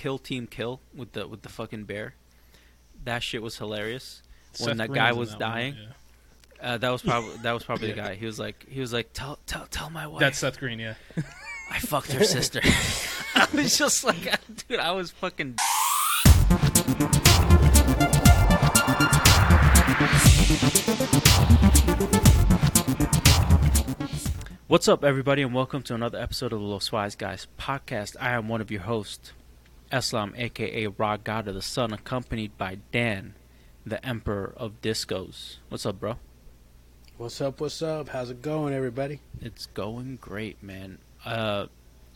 Kill Team Kill with the with the fucking bear. That shit was hilarious. Seth when that Green guy was that one, dying. yeah. Uh, that was probably that was probably the guy. He was like he was like tell tell tell my wife That's Seth Green, yeah. I fucked her sister. I was just like dude, I was fucking What's up, everybody, and welcome to another episode of the Los Wise Guys podcast. I am one of your hosts, Eslam, aka Ra God of the Sun, accompanied by Dan, the Emperor of Discos. What's up, bro? What's up? What's up? How's it going, everybody? It's going great, man. Uh,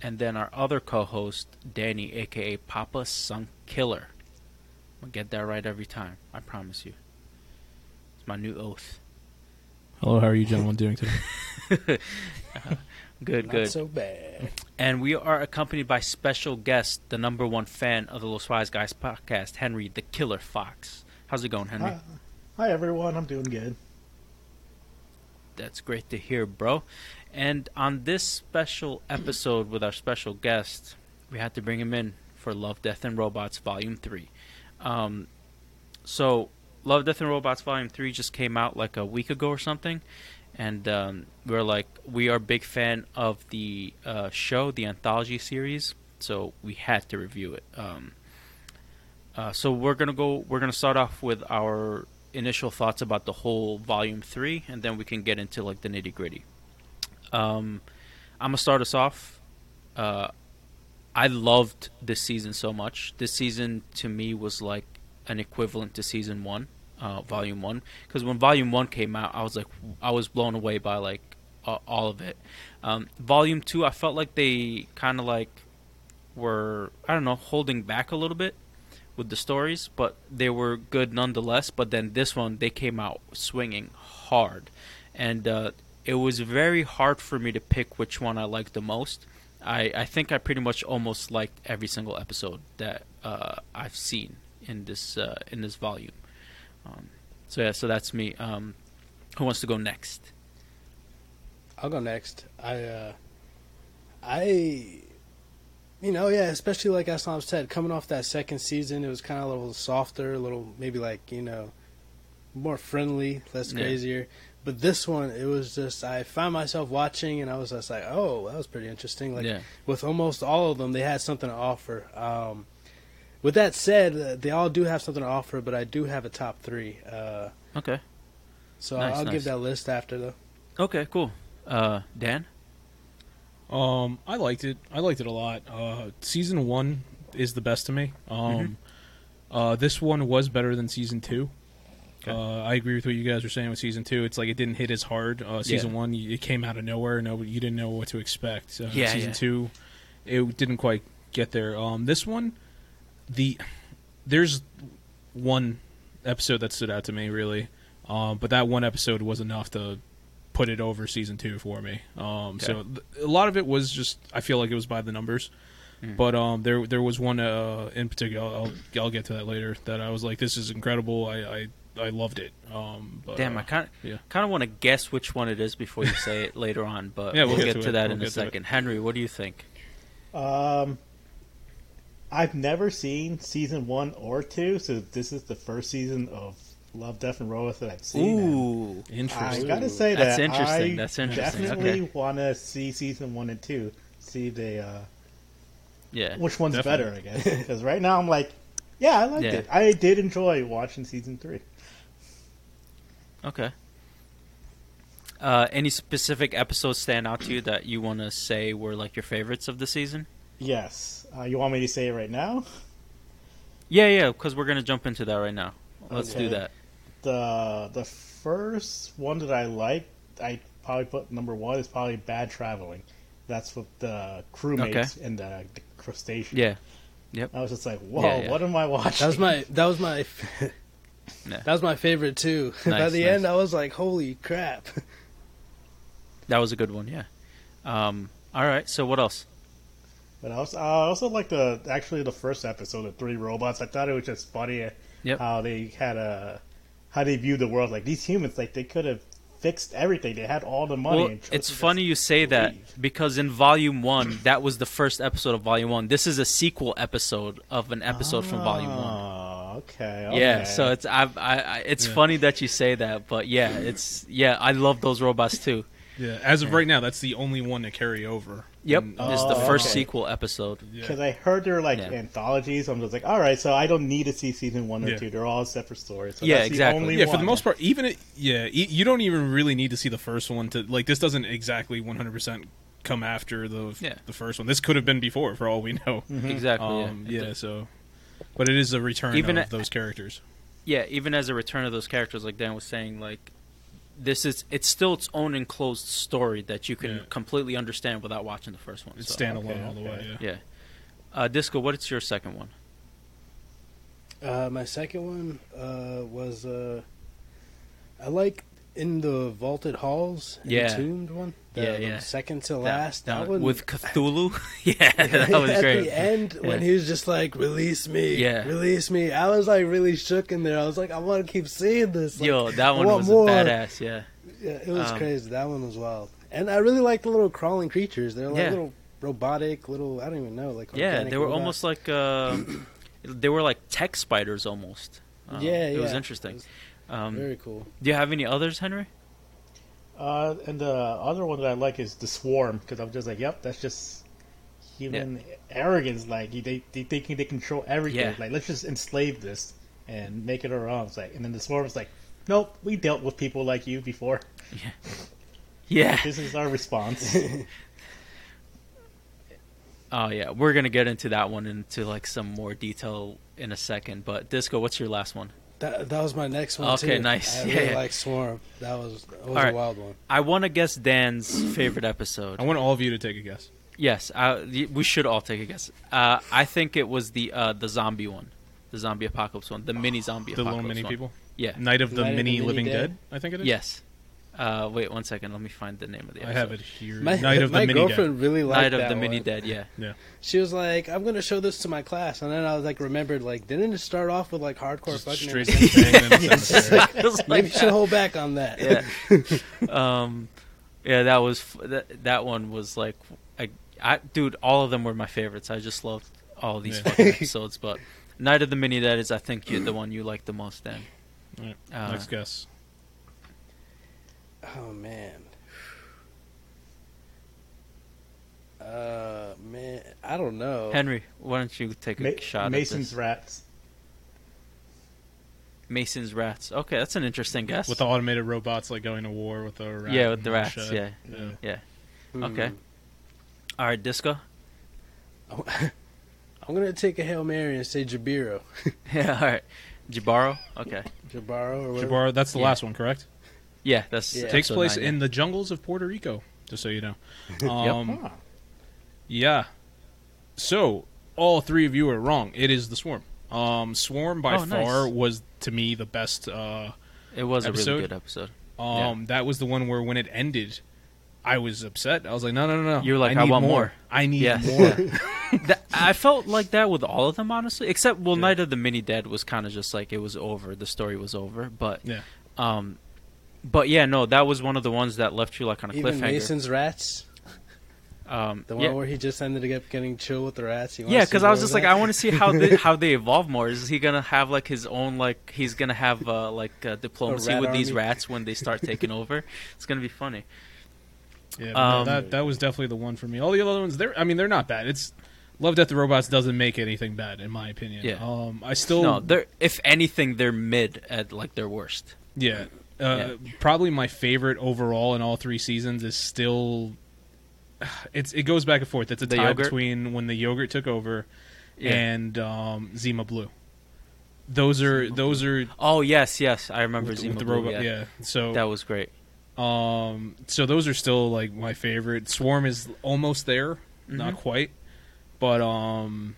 and then our other co-host, Danny, aka Papa Sun Killer. I'll get that right every time. I promise you. It's my new oath. Hello, how are you gentlemen doing today? Good, Not good. so bad. And we are accompanied by special guest, the number one fan of the Los Wise Guys podcast, Henry the Killer Fox. How's it going, Henry? Hi, hi everyone, I'm doing good. That's great to hear, bro. And on this special episode with our special guest, we had to bring him in for Love, Death, and Robots Volume 3. Um, so, Love, Death, and Robots Volume 3 just came out like a week ago or something. And um, we're like, we are big fan of the uh, show, the anthology series. So, we had to review it. Um, uh, so, we're to go, we're to start off with our initial thoughts about the whole volume three, and then we can get into like the nitty gritty. Um, I'm gonna start us off. Uh, I loved this season so much. This season to me was like an equivalent to season one, uh, volume one. Because when volume one came out, I was like, I was blown away by like uh, all of it. Um, volume two, I felt like they kind of like were I don't know holding back a little bit with the stories, but they were good nonetheless. But then this one, they came out swinging hard, and uh, it was very hard for me to pick which one I liked the most. I, I think I pretty much almost liked every single episode that uh, I've seen in this uh, in this volume. Um, so yeah, so that's me. Um, who wants to go next? I'll go next. I, uh, I, you know, yeah, especially like Aslam said, coming off that second season, it was kind of a little softer, a little maybe like you know, more friendly, less Yeah. crazier. But this one, it was just I found myself watching, and I was just like, oh, that was pretty interesting. Like yeah, with almost all of them, they had something to offer. Um, with that said, uh, they all do have something to offer, but I do have a top three. Uh, okay, so Nice, I'll nice. give that list after though. okay, cool. Uh, Dan, Um, I liked it. I liked it a lot. Uh, season one is the best to me. Um, uh, this one was better than season two. Okay. Uh, I agree with what you guys were saying with season two. It's like it didn't hit as hard. Uh, season Yeah. one, it came out of nowhere. No, you didn't know what to expect. So Yeah, season yeah. two, it didn't quite get there. Um, this one, the there's one episode that stood out to me really, um, but that one episode was enough to put it over season two for me. Um, So th- a lot of it was just I feel like it was by the numbers, Mhm. but um, there there was one uh, in particular. I'll I'll get to that later. That I was like, this is incredible. I I, I loved it. Um, but, Damn, uh, I kind of yeah. kind of want to guess which one it is before you say it later on, but Yeah, we'll, we'll get, get to, to that We'll in a get to it. second. Henry, what do you think? Um, I've never seen season one or two, so this is the first season of Love, Death, and Robots that I've seen. and Ooh, I interesting. gotta say That's that interesting, I that's interesting, Definitely okay. want to see season one and two. See the uh, yeah, which one's Definitely. better, I guess. Because right now I'm like, yeah, I liked Yeah. it. I did enjoy watching season three. okay. Uh, any specific episodes stand out to you that you want to say were like your favorites of the season? Yes. Uh, you want me to say it right now? Yeah, yeah, because we're gonna jump into that right now. Let's do that. The the first one that I liked, I probably put number one is probably Bad Traveling. That's with the crewmates and the, the crustacean. Yeah, Yep. I was just like, whoa, Yeah, yeah. what am I watching? That was my that was my Yeah. that was my favorite too. By the nice. end, I was like, "Holy crap!" that was a good one. Yeah. Um. All right. So what else? But I also, I also like the actually the first episode of Three Robots. I thought it was just funny Yep. how they had a how they viewed the world. Like these humans, like they could have fixed everything. They had all the money. Well, it's funny you say that because in Volume One, that was the first episode of Volume One. This is a sequel episode of an episode from Volume One. Oh, okay. Yeah, so it's I, I, I it's Yeah. funny that you say that, but yeah, it's yeah, I love those robots too. Yeah, as of right now, that's the only one to carry over. Yep, And- it's the Oh, first okay. sequel episode. yeah. Because I heard they're like Yeah. anthologies. I'm just like, all right, so I don't need to see season one or Yeah. two. They're all separate stories. So Yeah, that's the exactly. only yeah, for the one. most part, even it, yeah, e- you don't even really need to see the first one to like. This doesn't exactly 100 percent come after the Yeah. the first one. This could have been before, for all we know. Exactly. Um, yeah. yeah, so, but it is a return Even of a- those characters. yeah, even as a return of those characters, like Dan was saying, like this is it's still its own enclosed story that you can Yeah. completely understand without watching the first one. It's so. standalone okay, all the okay. way. Yeah. Yeah. Uh, Disco, what is your second one? Uh, my second one uh, was uh, I like in the vaulted halls, Yeah. entombed one. The, Yeah, the yeah. second to last. That, that- one with Cthulhu. yeah, that was At great. At the end, when Yeah. he was just like, "Release me, Yeah. release me," I was like really shook in there. I was like, "I want to keep seeing this." Like, Yo, that one was more. badass. Yeah. Yeah, it was Um, crazy. That one was wild, and I really like the little crawling creatures. They're like Yeah. little robotic, little I don't even know, like Yeah, they were robots. almost like uh, they were like tech spiders almost. Um, yeah, it was interesting. It was Um, very cool. do you have any others, Henry? Uh, and the other one that I like is the Swarm because I'm just like, yep, that's just human arrogance. Like they they thinking they control everything. Yeah. Like let's just enslave this and make it our own. It's like, and then the Swarm is like, nope, we dealt with people like you before. Yeah. This is our response. Oh yeah, we're gonna get into that one into like some more detail in a second. But Disco, what's your last one? That that was my next one. Okay, too. nice. I Yeah, really yeah. like Swarm. That was that was All right. a wild one. I want to guess Dan's favorite episode. I want all of you to take a guess. Yes, I, y- we should all take a guess. Uh, I think it was the uh, the zombie one, the zombie apocalypse one, the mini zombie The apocalypse little mini one. people. Yeah. Night of the Night of the Mini Mini Living Dead? Dead. I think it is. Yes. Uh, wait one second. Let me find the name of the I have it here. My, Night of the my Mini girlfriend really liked Night of that the Mini one. Dead. Yeah. Dead. She was like, "I'm gonna show this to my class," and then I was like, remembered like, didn't it start off with like hardcore Just fucking? straight and to everything? the thing, then it's cemetery. It was like Maybe you should hold back on that. yeah. um, yeah, that was f- that. That one was like, I, I, dude, all of them were my favorites. I just loved all these Yeah. fucking episodes. But Night of the Mini Dead is, I think, you, the one you like the most. Then. Alright, Uh, Next guess. Oh man. Uh man, I don't know. Henry, why don't you take a Ma- shot Mason's at this? rats. Mason's rats. Okay, that's an interesting guess. With the automated robots like going to war with the rat yeah, with the rats. Yeah, Yeah. yeah. Hmm. Okay. All right, Disco. I'm gonna take a hail mary and say Jabiro, Yeah. All right. Jabaro. Okay. Jabaro or whatever. Jabbar, that's the Yeah. last one, correct? Yeah, that's Yeah. Takes place nine, in yeah. the jungles of Puerto Rico, just so you know. Um, Huh. Yeah. So all three of you are wrong. It is the Swarm. Um, Swarm by Oh, nice. far was to me the best. Uh, It was a really good episode. um, that was the one where when it ended, I was upset. I was like, no, no, no, no. You were like, I need want more. more. I need Yes. more. That- I felt like that with all of them, honestly. Except, well, Yeah. Night of the Mini Dead was kind of just like it was over. The story was over. But, yeah. um, but yeah, no, that was one of the ones that left you like on a Even cliffhanger. Mason's rats, um, the one yeah, where he just ended up getting chill with the rats. You wanna yeah, because I was just of like. I want to see how they how they evolve more. Is he gonna have like his own like he's gonna have uh, like uh, diplomacy rat with these rats when they start taking over? It's gonna be funny. Yeah, but no, Um, that that was definitely the one for me. All the other ones, they're I mean, they're not bad. It's Love Death the Robots doesn't make anything bad in my opinion. Yeah. Um, I still No, they're if anything, they're mid at like their worst. yeah. Uh, Yeah. Probably my favorite overall in all three seasons is still. It's it goes back and forth. It's a The tie yogurt? between when the yogurt took over Yeah. and um, Zima Blue. Those are those are Oh yes, yes, I remember with, the- Zima with the Blue, robot. yeah. Yeah. So that was great. Um, so those are still like my favorite. Swarm is almost there, not Mhm. quite, but um,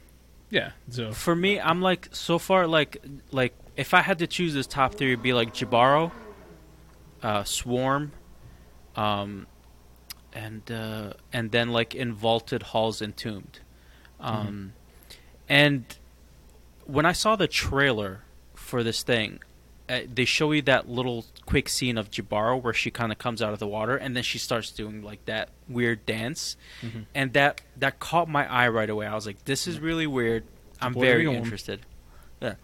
yeah. So For me, I'm like so far like like if I had to choose this top three, it'd be like Jibaro, uh, Swarm, um, and uh, and then like in vaulted halls entombed, um, and when I saw the trailer for this thing, uh, they show you that little quick scene of Jibaro where she kind of comes out of the water and then she starts doing like that weird dance, Mm-hmm. and that that caught my eye right away. I was like, "This is really weird. I'm Puerto very Rican interested." Yeah.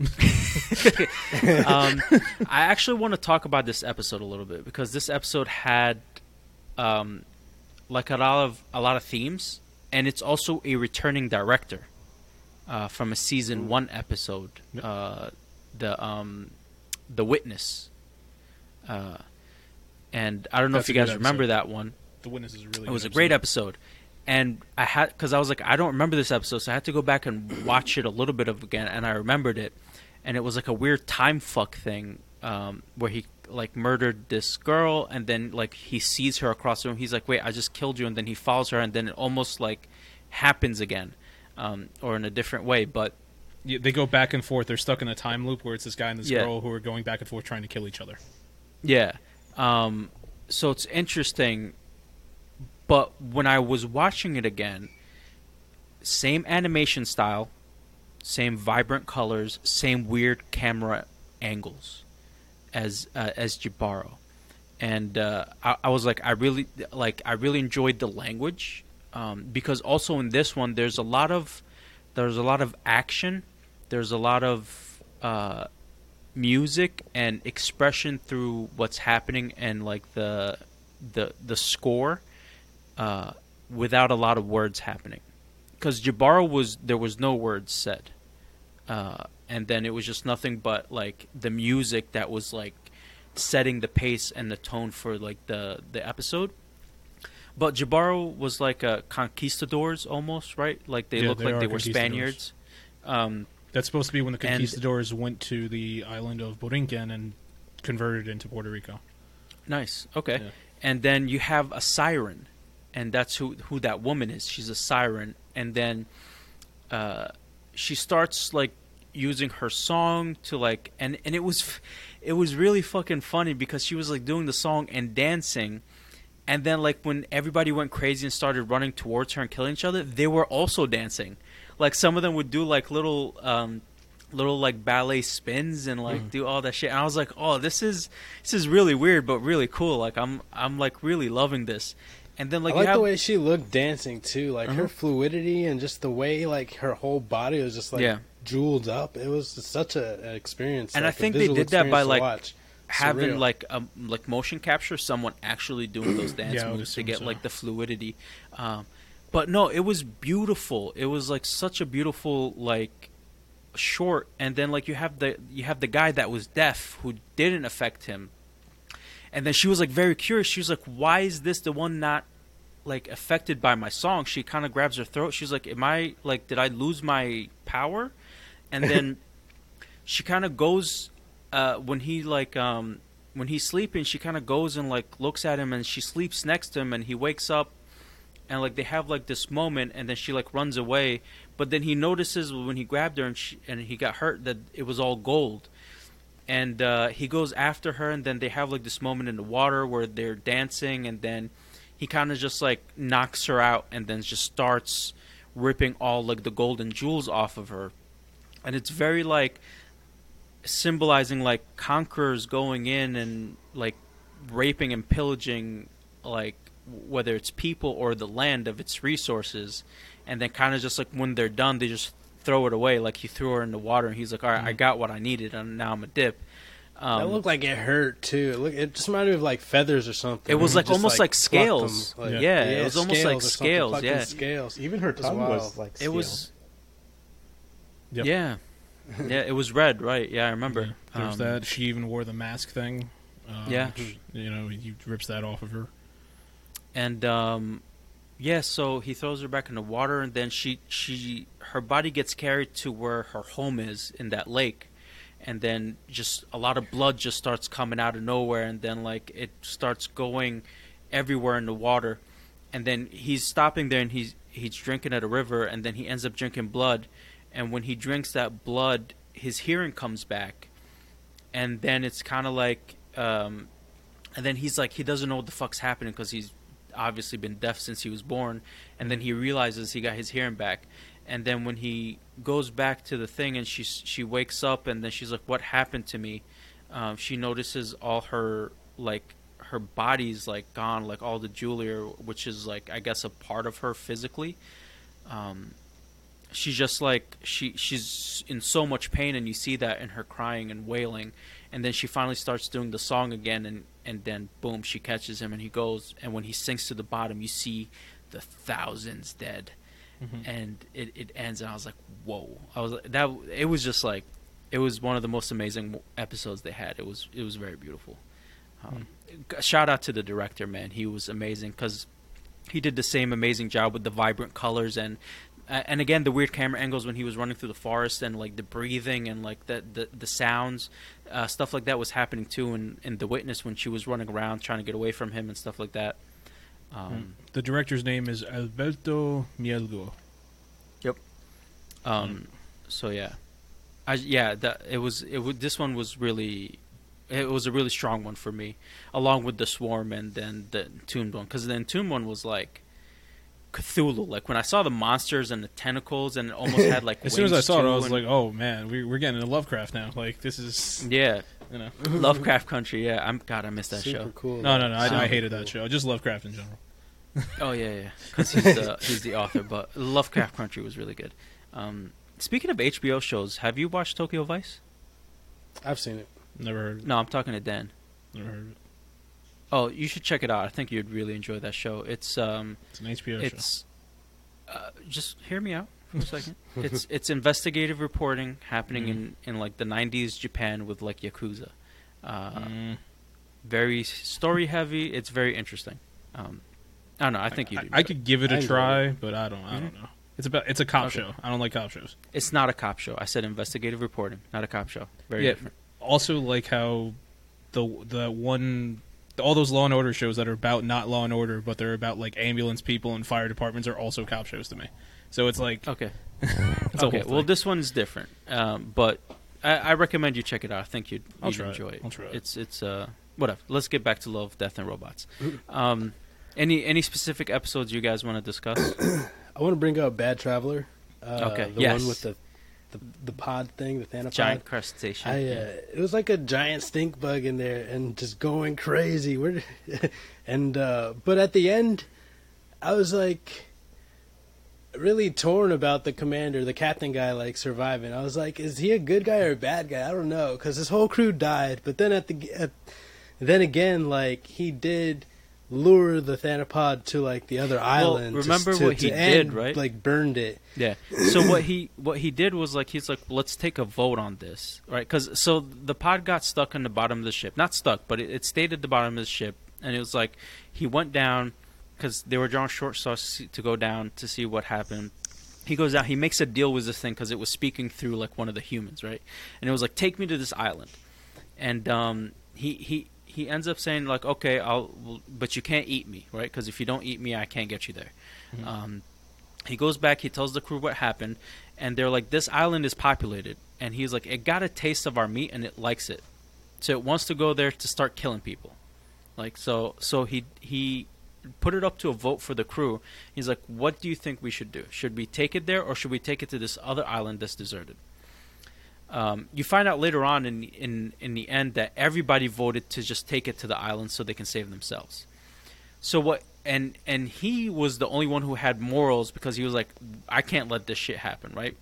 um, I actually want to talk about this episode a little bit because this episode had, um, like a lot of a lot of themes, and it's also a returning director, uh, from a season one episode, uh, the um, the witness, uh, and I don't know That's if you guys remember that one. The witness is really. It was a great episode, and I had because I was like, I don't remember this episode, so I had to go back and watch it a little bit of again, and I remembered it, and it was like a weird time fuck thing um, where he like murdered this girl, and then like he sees her across the room. He's like, wait, I just killed you, and then he follows her, and then it almost like happens again, um, or in a different way, but. Yeah, they go back and forth. They're stuck in a time loop where it's this guy and this Yeah. girl who are going back and forth trying to kill each other. Yeah. Um, so it's interesting, but when I was watching it again, same animation style, same vibrant colors, same weird camera angles as uh, as Jibaro, and uh, I, I was like, I really like, I really enjoyed the language um, because also in this one, there's a lot of there's a lot of action, there's a lot of uh, music and expression through what's happening and like the the the score uh, without a lot of words happening. Because Jibaro was there was no words said uh, and then it was just nothing but like the music that was like setting the pace and the tone for like the the episode but Jibaro was like a conquistadors almost right like they Yeah, looked they like they were. Spaniards um, That's supposed to be when the And- conquistadors went to the island of Borinquen and converted into Puerto Rico. Nice. Okay. Yeah. And then you have a siren, and that's who who that woman is. She's a siren, and then uh, she starts like using her song to like, and and it was it was really fucking funny because she was like doing the song and dancing. And then, like when everybody went crazy and started running towards her and killing each other, they were also dancing. Like some of them would do like little um, little like ballet spins and like do all that shit. And I was like, "Oh, this is this is really weird, but really cool." Like I'm I'm like really loving this. And then like I like have the way she looked dancing too, like Uh-huh. her fluidity and just the way like her whole body was just like Yeah. jeweled up. It was such a, an experience, And like, I think they did that by, like, watch. having Surreal. like um, like motion capture, someone actually doing those dance Yeah, moves to get so. like the fluidity. Um, but no, it was beautiful. It was like such a beautiful like short. And then like you have the you have the guy that was deaf who didn't affect him. And then she was like very curious. She was like, "Why is this the one not like affected by my song?" She kind of grabs her throat. She's like, "Am I like did I lose my power?" And then she kind of goes uh, when he like um, when he's sleeping. She kind of goes and like looks at him, and she sleeps next to him, and he wakes up, and like they have like this moment, and then she like runs away. But then he notices when he grabbed her and she, and he got hurt that it was all gold, and uh, he goes after her, and then they have like this moment in the water where they're dancing, and then he kind of just like knocks her out, and then just starts ripping all like the golden jewels off of her, and it's very like symbolizing like conquerors going in and like raping and pillaging like whether it's people or the land of its resources. And then kind of just like when they're done they just throw it away like he threw her in the water and he's like all right, I got what I needed and now I'm a dip um, that looked like it hurt too. It, looked, it just reminded me of like feathers or something. It was like almost like plucked scales. like- Yeah, it was almost like scales or something, scales, plucking yeah. scales. Even her tongue was, wild. like it steel. was Yep. yeah yeah it was red right yeah I remember Yeah, There's Um, that. She even wore the mask thing. Uh, Yeah. which, you know, he rips that off of her. and um yeah so he throws her back in the water and then she she her body gets carried to where her home is in that lake and then just a lot of blood just starts coming out of nowhere and then like it starts going everywhere in the water. And then he's stopping there and he's he's drinking at a river and then he ends up drinking blood. And when he drinks that blood his hearing comes back. And then it's kind of like um and then he's like he doesn't know what the fuck's happening because he's obviously been deaf since he was born. And then he realizes he got his hearing back and then when he goes back to the thing and she she wakes up and then she's like what happened to me? Um, she notices all her like her body's like gone like all the jewelry which is like i guess a part of her physically. Um, she's just like she she's in so much pain and you see that in her crying and wailing. And then she finally starts doing the song again and and then boom she catches him and he goes and when he sinks to the bottom you see the thousands dead mm-hmm. and it, it ends and i was like whoa. I was that it was just like it was one of the most amazing episodes they had. It was it was very beautiful. Um, mm. shout out to the director man. He was amazing because he did the same amazing job with the vibrant colors and and again the weird camera angles when he was running through the forest and like the breathing and like the the, the sounds uh, stuff like that was happening too in, in the witness when she was running around trying to get away from him and stuff like that um, hmm. the director's name is alberto mielgo yep um, mm. so yeah I, yeah that it was it was this one was really it was a really strong one for me along with the swarm and then the entombed one because the entombed one was like Cthulhu. Like when I saw the monsters and the tentacles, and it almost had like. as soon as I saw it, I was like, "Oh man, we, are getting into Lovecraft now. Like this is." Yeah. You know, Lovecraft Country. Yeah, I'm God. I missed that Super show. Cool. No, no, no. I, I hated cool. that show. Just Lovecraft in general. Oh yeah, yeah. Because he's the he's the author, but Lovecraft Country was really good. Um, speaking of HBO shows, have you watched Tokyo Vice? I've seen it. Never heard. It. No, I'm talking to Dan. Never heard it. Oh, you should check it out. I think you'd really enjoy that show. It's um, it's an HBO it's, show uh, just hear me out for a second. it's it's investigative reporting happening mm. in, in like the '90s Japan with like yakuza. Uh, mm. Very story heavy. It's very interesting. Um, I don't know. I think you. I, I, could give it a try, it. but I don't. I don't mm-hmm. know. It's about. It's a cop okay. show. I don't like cop shows. It's not a cop show. I said investigative reporting, not a cop show. Very yeah, different. Also, like how the the one all those Law and Order shows that are about not Law and Order, but they're about like ambulance people and fire departments are also cop shows to me. So it's like okay, it's okay. Well, this one's different, um, but I, I, recommend you check it out. I think you'd, you'd enjoy it. it. I'll try it. It's it's uh whatever. Let's get back to Love, Death, and Robots. Um, any any specific episodes you guys want to discuss? I want to bring up Bad Traveler. Uh, okay. The yes. one with the the, the pod thing, the thanapod. Giant crustacean. I, uh, yeah. It was like a giant stink bug in there and just going crazy. and uh, but at the end, I was like really torn about the commander, the captain guy, like surviving. I was like, is he a good guy or a bad guy? I don't know because his whole crew died. But then at the at, then again, like he did lure the Thanapod to like the other island. Well, remember to, what he end, did, right? Like burned it. Yeah. So what he what he did was like he's like let's take a vote on this, right? Because so the pod got stuck in the bottom of the ship, not stuck, but it, it stayed at the bottom of the ship, and it was like he went down because they were drawing short sauce to go down to see what happened. He goes out. He makes a deal with this thing because it was speaking through like one of the humans, right? And it was like, "Take me to this island," and um, he he he ends up saying like, okay, I'll, but you can't eat me, right? Because if you don't eat me, I can't get you there. Mm-hmm. Um, he goes back. He tells the crew what happened, and they're like, this island is populated, and he's like, it got a taste of our meat and it likes it, so it wants to go there to start killing people. Like so, so he he put it up to a vote for the crew. He's like, what do you think we should do? Should we take it there, or should we take it to this other island that's deserted? Um, you find out later on in in in the end that everybody voted to just take it to the island so they can save themselves. So what? And and he was the only one who had morals because he was like, I can't let this shit happen, right?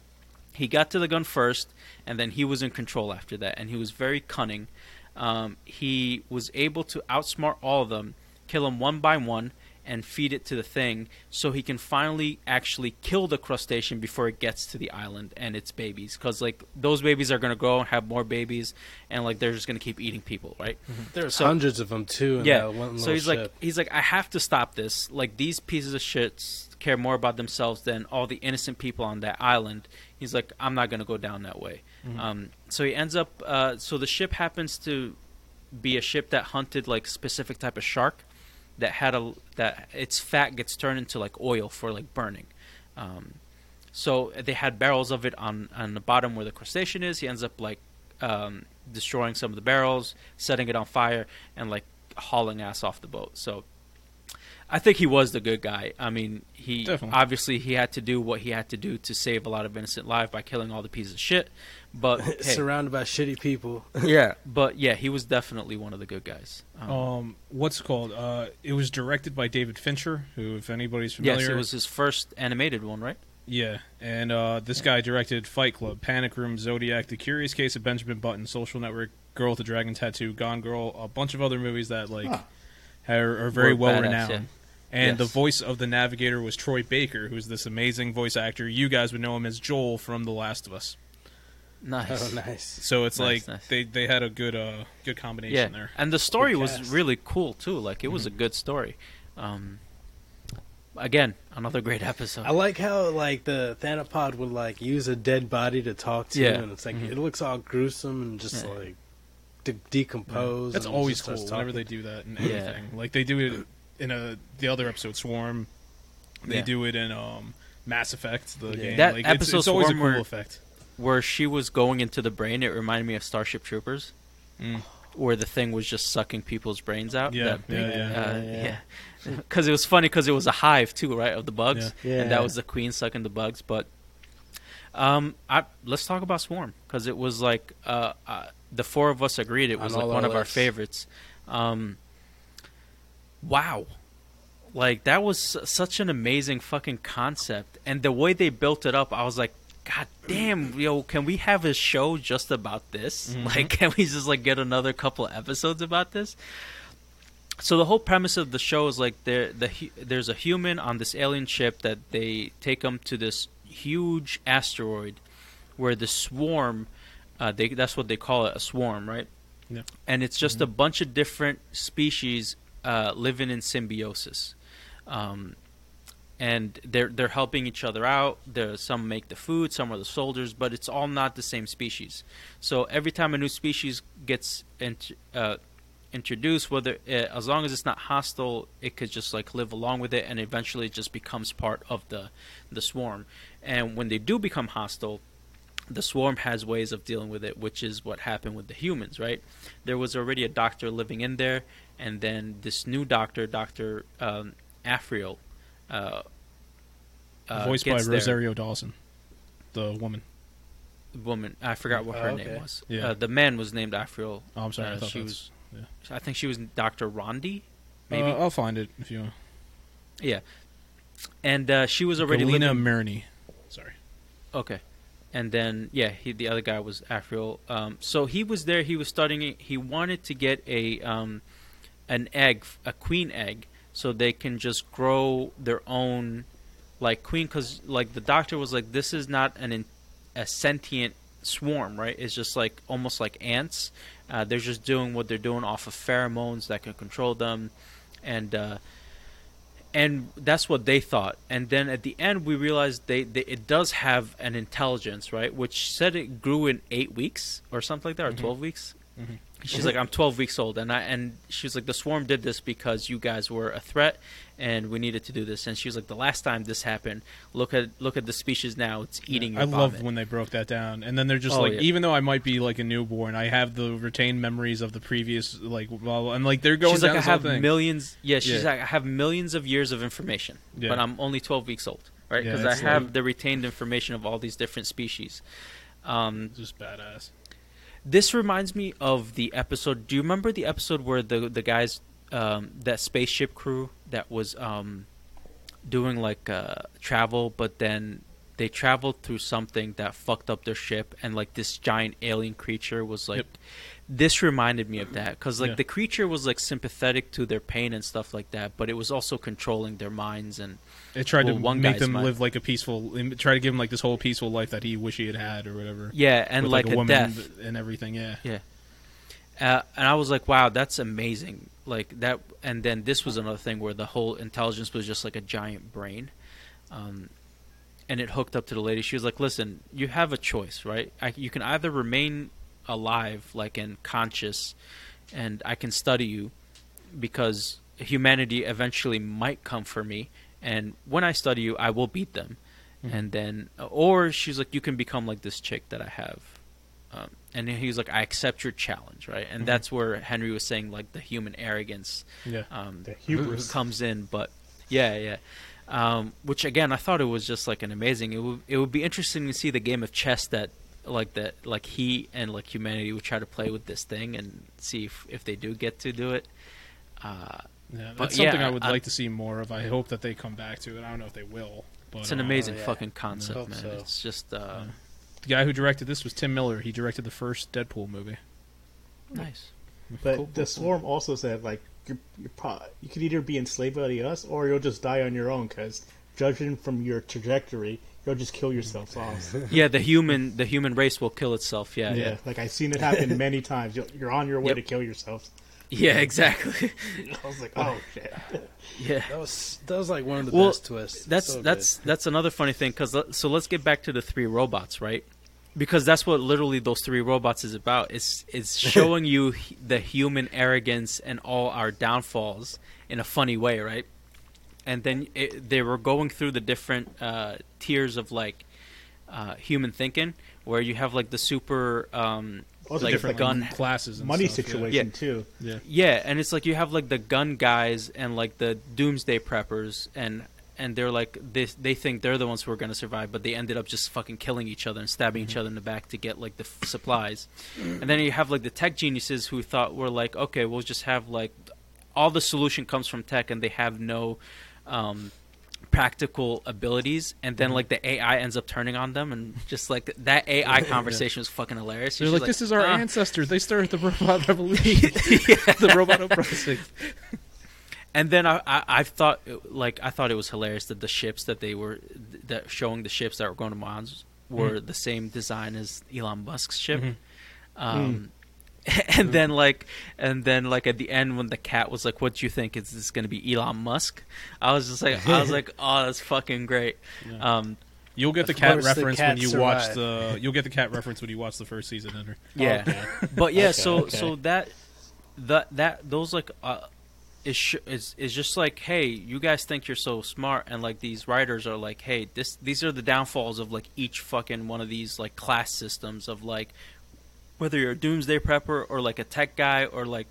He got to the gun first, and then he was in control after that, and he was very cunning. Um, he was able to outsmart all of them, kill them one by one, and feed it to the thing so he can finally actually kill the crustacean before it gets to the island and its babies. Because like those babies are going to grow and have more babies and like they're just going to keep eating people right? Mm-hmm. there's so, hundreds of them too yeah. so he's ship. like he's like i have to stop this. Like these pieces of shit care more about themselves than all the innocent people on that island. He's like i'm not going to go down that way. Mm-hmm. um, so he ends up uh, so the ship happens to be a ship that hunted like specific type of shark that had a that its fat gets turned into like oil for like burning. Um, so they had barrels of it on on the bottom where the crustacean is. He ends up like um, destroying some of the barrels, setting it on fire, and like hauling ass off the boat. So I think he was the good guy. I mean, he Definitely. obviously he had to do what he had to do to save a lot of innocent lives by killing all the pieces of shit. But hey, Surrounded by shitty people. yeah, but yeah, he was definitely one of the good guys. Um, Um, what's it called? Uh, it was directed by David Fincher, who, if anybody's familiar, yes, it was his first animated one, right? Yeah, and uh, this guy directed Fight Club, Panic Room, Zodiac, The Curious Case of Benjamin Button, Social Network, Girl with the Dragon Tattoo, Gone Girl, a bunch of other movies that like Huh. are, are very well badass, renowned. yeah. And the voice of the Navigator was Troy Baker, who's this amazing voice actor. You guys would know him as Joel from The Last of Us. Nice. Oh, nice. So it's Nice, like nice. they they had a good uh good combination yeah, there. and the story was really cool too. Like it was a good story. Um, again, another great episode. I like how like the Thanapod would like use a dead body to talk to, Yeah. and it's like Mhm. it looks all gruesome and just Yeah. like de- decompose. That's and always just cool starts whenever they do that in Yeah. anything. Like they do it in a the other episode Swarm. They Yeah. do it in um Mass Effect, the Yeah. game. That like, it's, episode it's always a cool where- effect. Where she was going into the brain, it reminded me of Starship Troopers, Mm. where the thing was just sucking people's brains out. Yeah, That big, yeah, yeah. uh, Yeah, yeah. Because it was funny because it was a hive too, right, of the bugs, Yeah. and that Yeah. was the queen sucking the bugs. But um, I let's talk about Swarm because it was like uh, uh, the four of us agreed it On was like one our of our favorites. Um, wow, like that was such an amazing fucking concept, and the way they built it up, I was like. God damn, yo, can we have a show just about this? Like, can we just like get another couple episodes about this? so the whole premise of the show is like there the there's a human on this alien ship that they take him to this huge asteroid where the swarm uh, they that's what they call it a swarm right Yeah. and it's just a bunch of different species uh, living in symbiosis um, and they're they're helping each other out. Some make the food, some are the soldiers, but it's all not the same species. So every time a new species gets int- uh, introduced, whether uh, as long as it's not hostile, it could just like live along with it, and eventually it just becomes part of the the swarm. And when they do become hostile, the swarm has ways of dealing with it, which is what happened with the humans, right? There was already a doctor living in there, and then this new doctor, Doctor um, Afriel, uh, uh, Voiced by there. Rosario Dawson, the woman. The woman. I forgot what her Oh, name was. Yeah. Uh, the man was named Afriel. Oh, I'm sorry. I Uh, thought she was. was. I think she was Doctor Rondi, maybe. Uh, I'll find it if you. want. yeah, and uh, she was already Lena living. Maroney. Sorry. Okay. And then yeah, he the other guy was Afriel. Um, so he was there. He was studying. He wanted to get a um, an egg, a queen egg, so they can just grow their own like queen. Because like the doctor was like, this is not an in, a sentient swarm, right? It's just like almost like ants. Uh, they're just doing what they're doing off of pheromones that can control them, and uh, and that's what they thought. And then at the end, we realized they, they it does have an intelligence, right? Which said it grew in eight weeks or something like that, or twelve weeks. Mhm. She's like, I'm 12 weeks old, and I and she was like, the swarm did this because you guys were a threat, and we needed to do this. And she was like, the last time this happened, look at look at the species now; it's eating. I your love when they broke that down, and then they're just Oh, like, yeah. even though I might be like a newborn, I have the retained memories of the previous, like, well, and like they're going she's like, I have millions. Yeah, she's Yeah. like, I have millions of years of information, Yeah. but I'm only 12 weeks old, right? Yeah, Because I have like- the retained information of all these different species. Um, just badass. this reminds me of the episode. Do you remember the episode where the the guys, um, that spaceship crew that was um, doing like uh, travel, but then they traveled through something that fucked up their ship, and like this giant alien creature was like. Yep. This reminded me of that because like Yeah. the creature was like sympathetic to their pain and stuff like that, but it was also controlling their minds and It tried Well, to one make them mind- live like a peaceful, try to give him like this whole peaceful life that he wish he had had or whatever. yeah, and With, like, a, woman death. and everything. Yeah, Uh, and I was like, wow, that's amazing. Like that, and then this was another thing where the whole intelligence was just like a giant brain, um, and it hooked up to the lady. She was like, "Listen, you have a choice, right? I, you can either remain alive, like and conscious, and I can study you, because humanity eventually might come for me, and when I study you, I will beat them, Mhm. and then, or she's like, you can become like this chick that I have." Um, and he was like, "I accept your challenge, right?" And Mhm. that's where Henry was saying like the human arrogance yeah. um, The hubris. comes in. But Yeah, yeah. Um, which again, I thought it was just like an amazing. It would it would be interesting to see the game of chess that like that like he and like humanity would try to play with this thing and see if if they do get to do it. Uh, Yeah, But that's something yeah, I would I- like to see more of. I hope that they come back to it. I don't know if they will. But, it's an uh, amazing yeah. fucking concept, man. so. It's just uh. The guy who directed this was Tim Miller. He directed the first Deadpool movie. nice. But Cool, the cool, cool. swarm also said like you're, you're pro- you could either be enslaved by us or you'll just die on your own because judging from your trajectory, you'll just kill yourself off. Yeah, the human the human race will kill itself. Yeah, yeah. yeah, like I've seen it happen many times. You're, you're on your way Yep. to kill yourself. Yeah, exactly. I was like, oh shit. yeah. That was that was like one of the Well, best twists. That's So good. that's that's another funny thing because so let's get back to the three robots, right? Because that's what literally those three robots is about. It's it's showing you the human arrogance and all our downfalls in a funny way, right? And then it, they were going through the different uh, tiers of like uh, human thinking, where you have like the super um, Also like different, gun classes and Money stuff, situation Yeah. too. Yeah. Yeah, and it's like you have like the gun guys and like the doomsday preppers and and they're like they they think they're the ones who are going to survive, but they ended up just fucking killing each other and stabbing each other in the back to get like the f- supplies. And then you have like the tech geniuses who thought were like, okay, we'll just have like all the solution comes from tech, and they have no um, practical abilities. And then like the AI ends up turning on them, and just like that AI conversation was fucking hilarious. They're She's like, this is our "Ah." ancestors. They started the robot revolution. the robot uprising. And then I, I, I thought like I thought it was hilarious that the ships that they were that showing the ships that were going to Mars were the same design as Elon Musk's ship. Mhm. Um, and then like and then like at the end when the cat was like, "What do you think? Is this going to be Elon Musk?" I was just like, I was like, "Oh, that's fucking great." Yeah. Um, You'll get the cat course the reference cat when you watch the. You'll get the cat reference when you watch the first season, Henry. Yeah, Okay. but yeah, Okay, so okay. so that that that those like uh is sh- is is just like hey, you guys think you're so smart, and like these writers are like hey, this these are the downfalls of like each fucking one of these like class systems of like whether you're a doomsday prepper or like a tech guy or like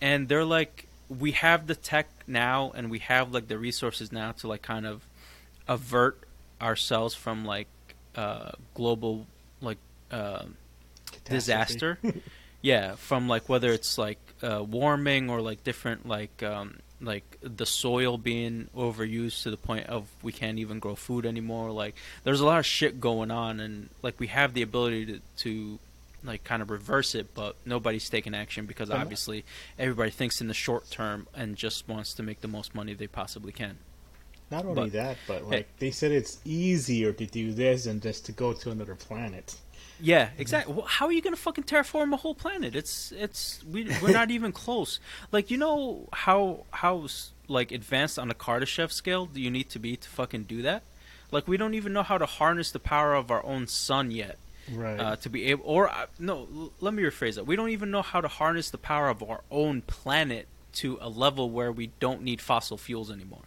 and they're like we have the tech now and we have like the resources now to like kind of avert ourselves from like uh global like uh disaster. Yeah from like whether it's like uh, warming or like different like um like the soil being overused to the point of we can't even grow food anymore. Like there's a lot of shit going on and like we have the ability to, to like kind of reverse it but nobody's taking action because obviously everybody thinks in the short term and just wants to make the most money they possibly can Not only But- that, but like they said, it's easier to do this than just to go to another planet. Yeah, mm-hmm. exactly. Well, how are you going to fucking terraform a whole planet? It's it's we we're not even close. Like you know how how like advanced on a Kardashev scale do you need to be to fucking do that? Like we don't even know how to harness the power of our own sun yet Right. uh, to be able. Or uh, no, l- let me rephrase that. We don't even know how to harness the power of our own planet to a level where we don't need fossil fuels anymore.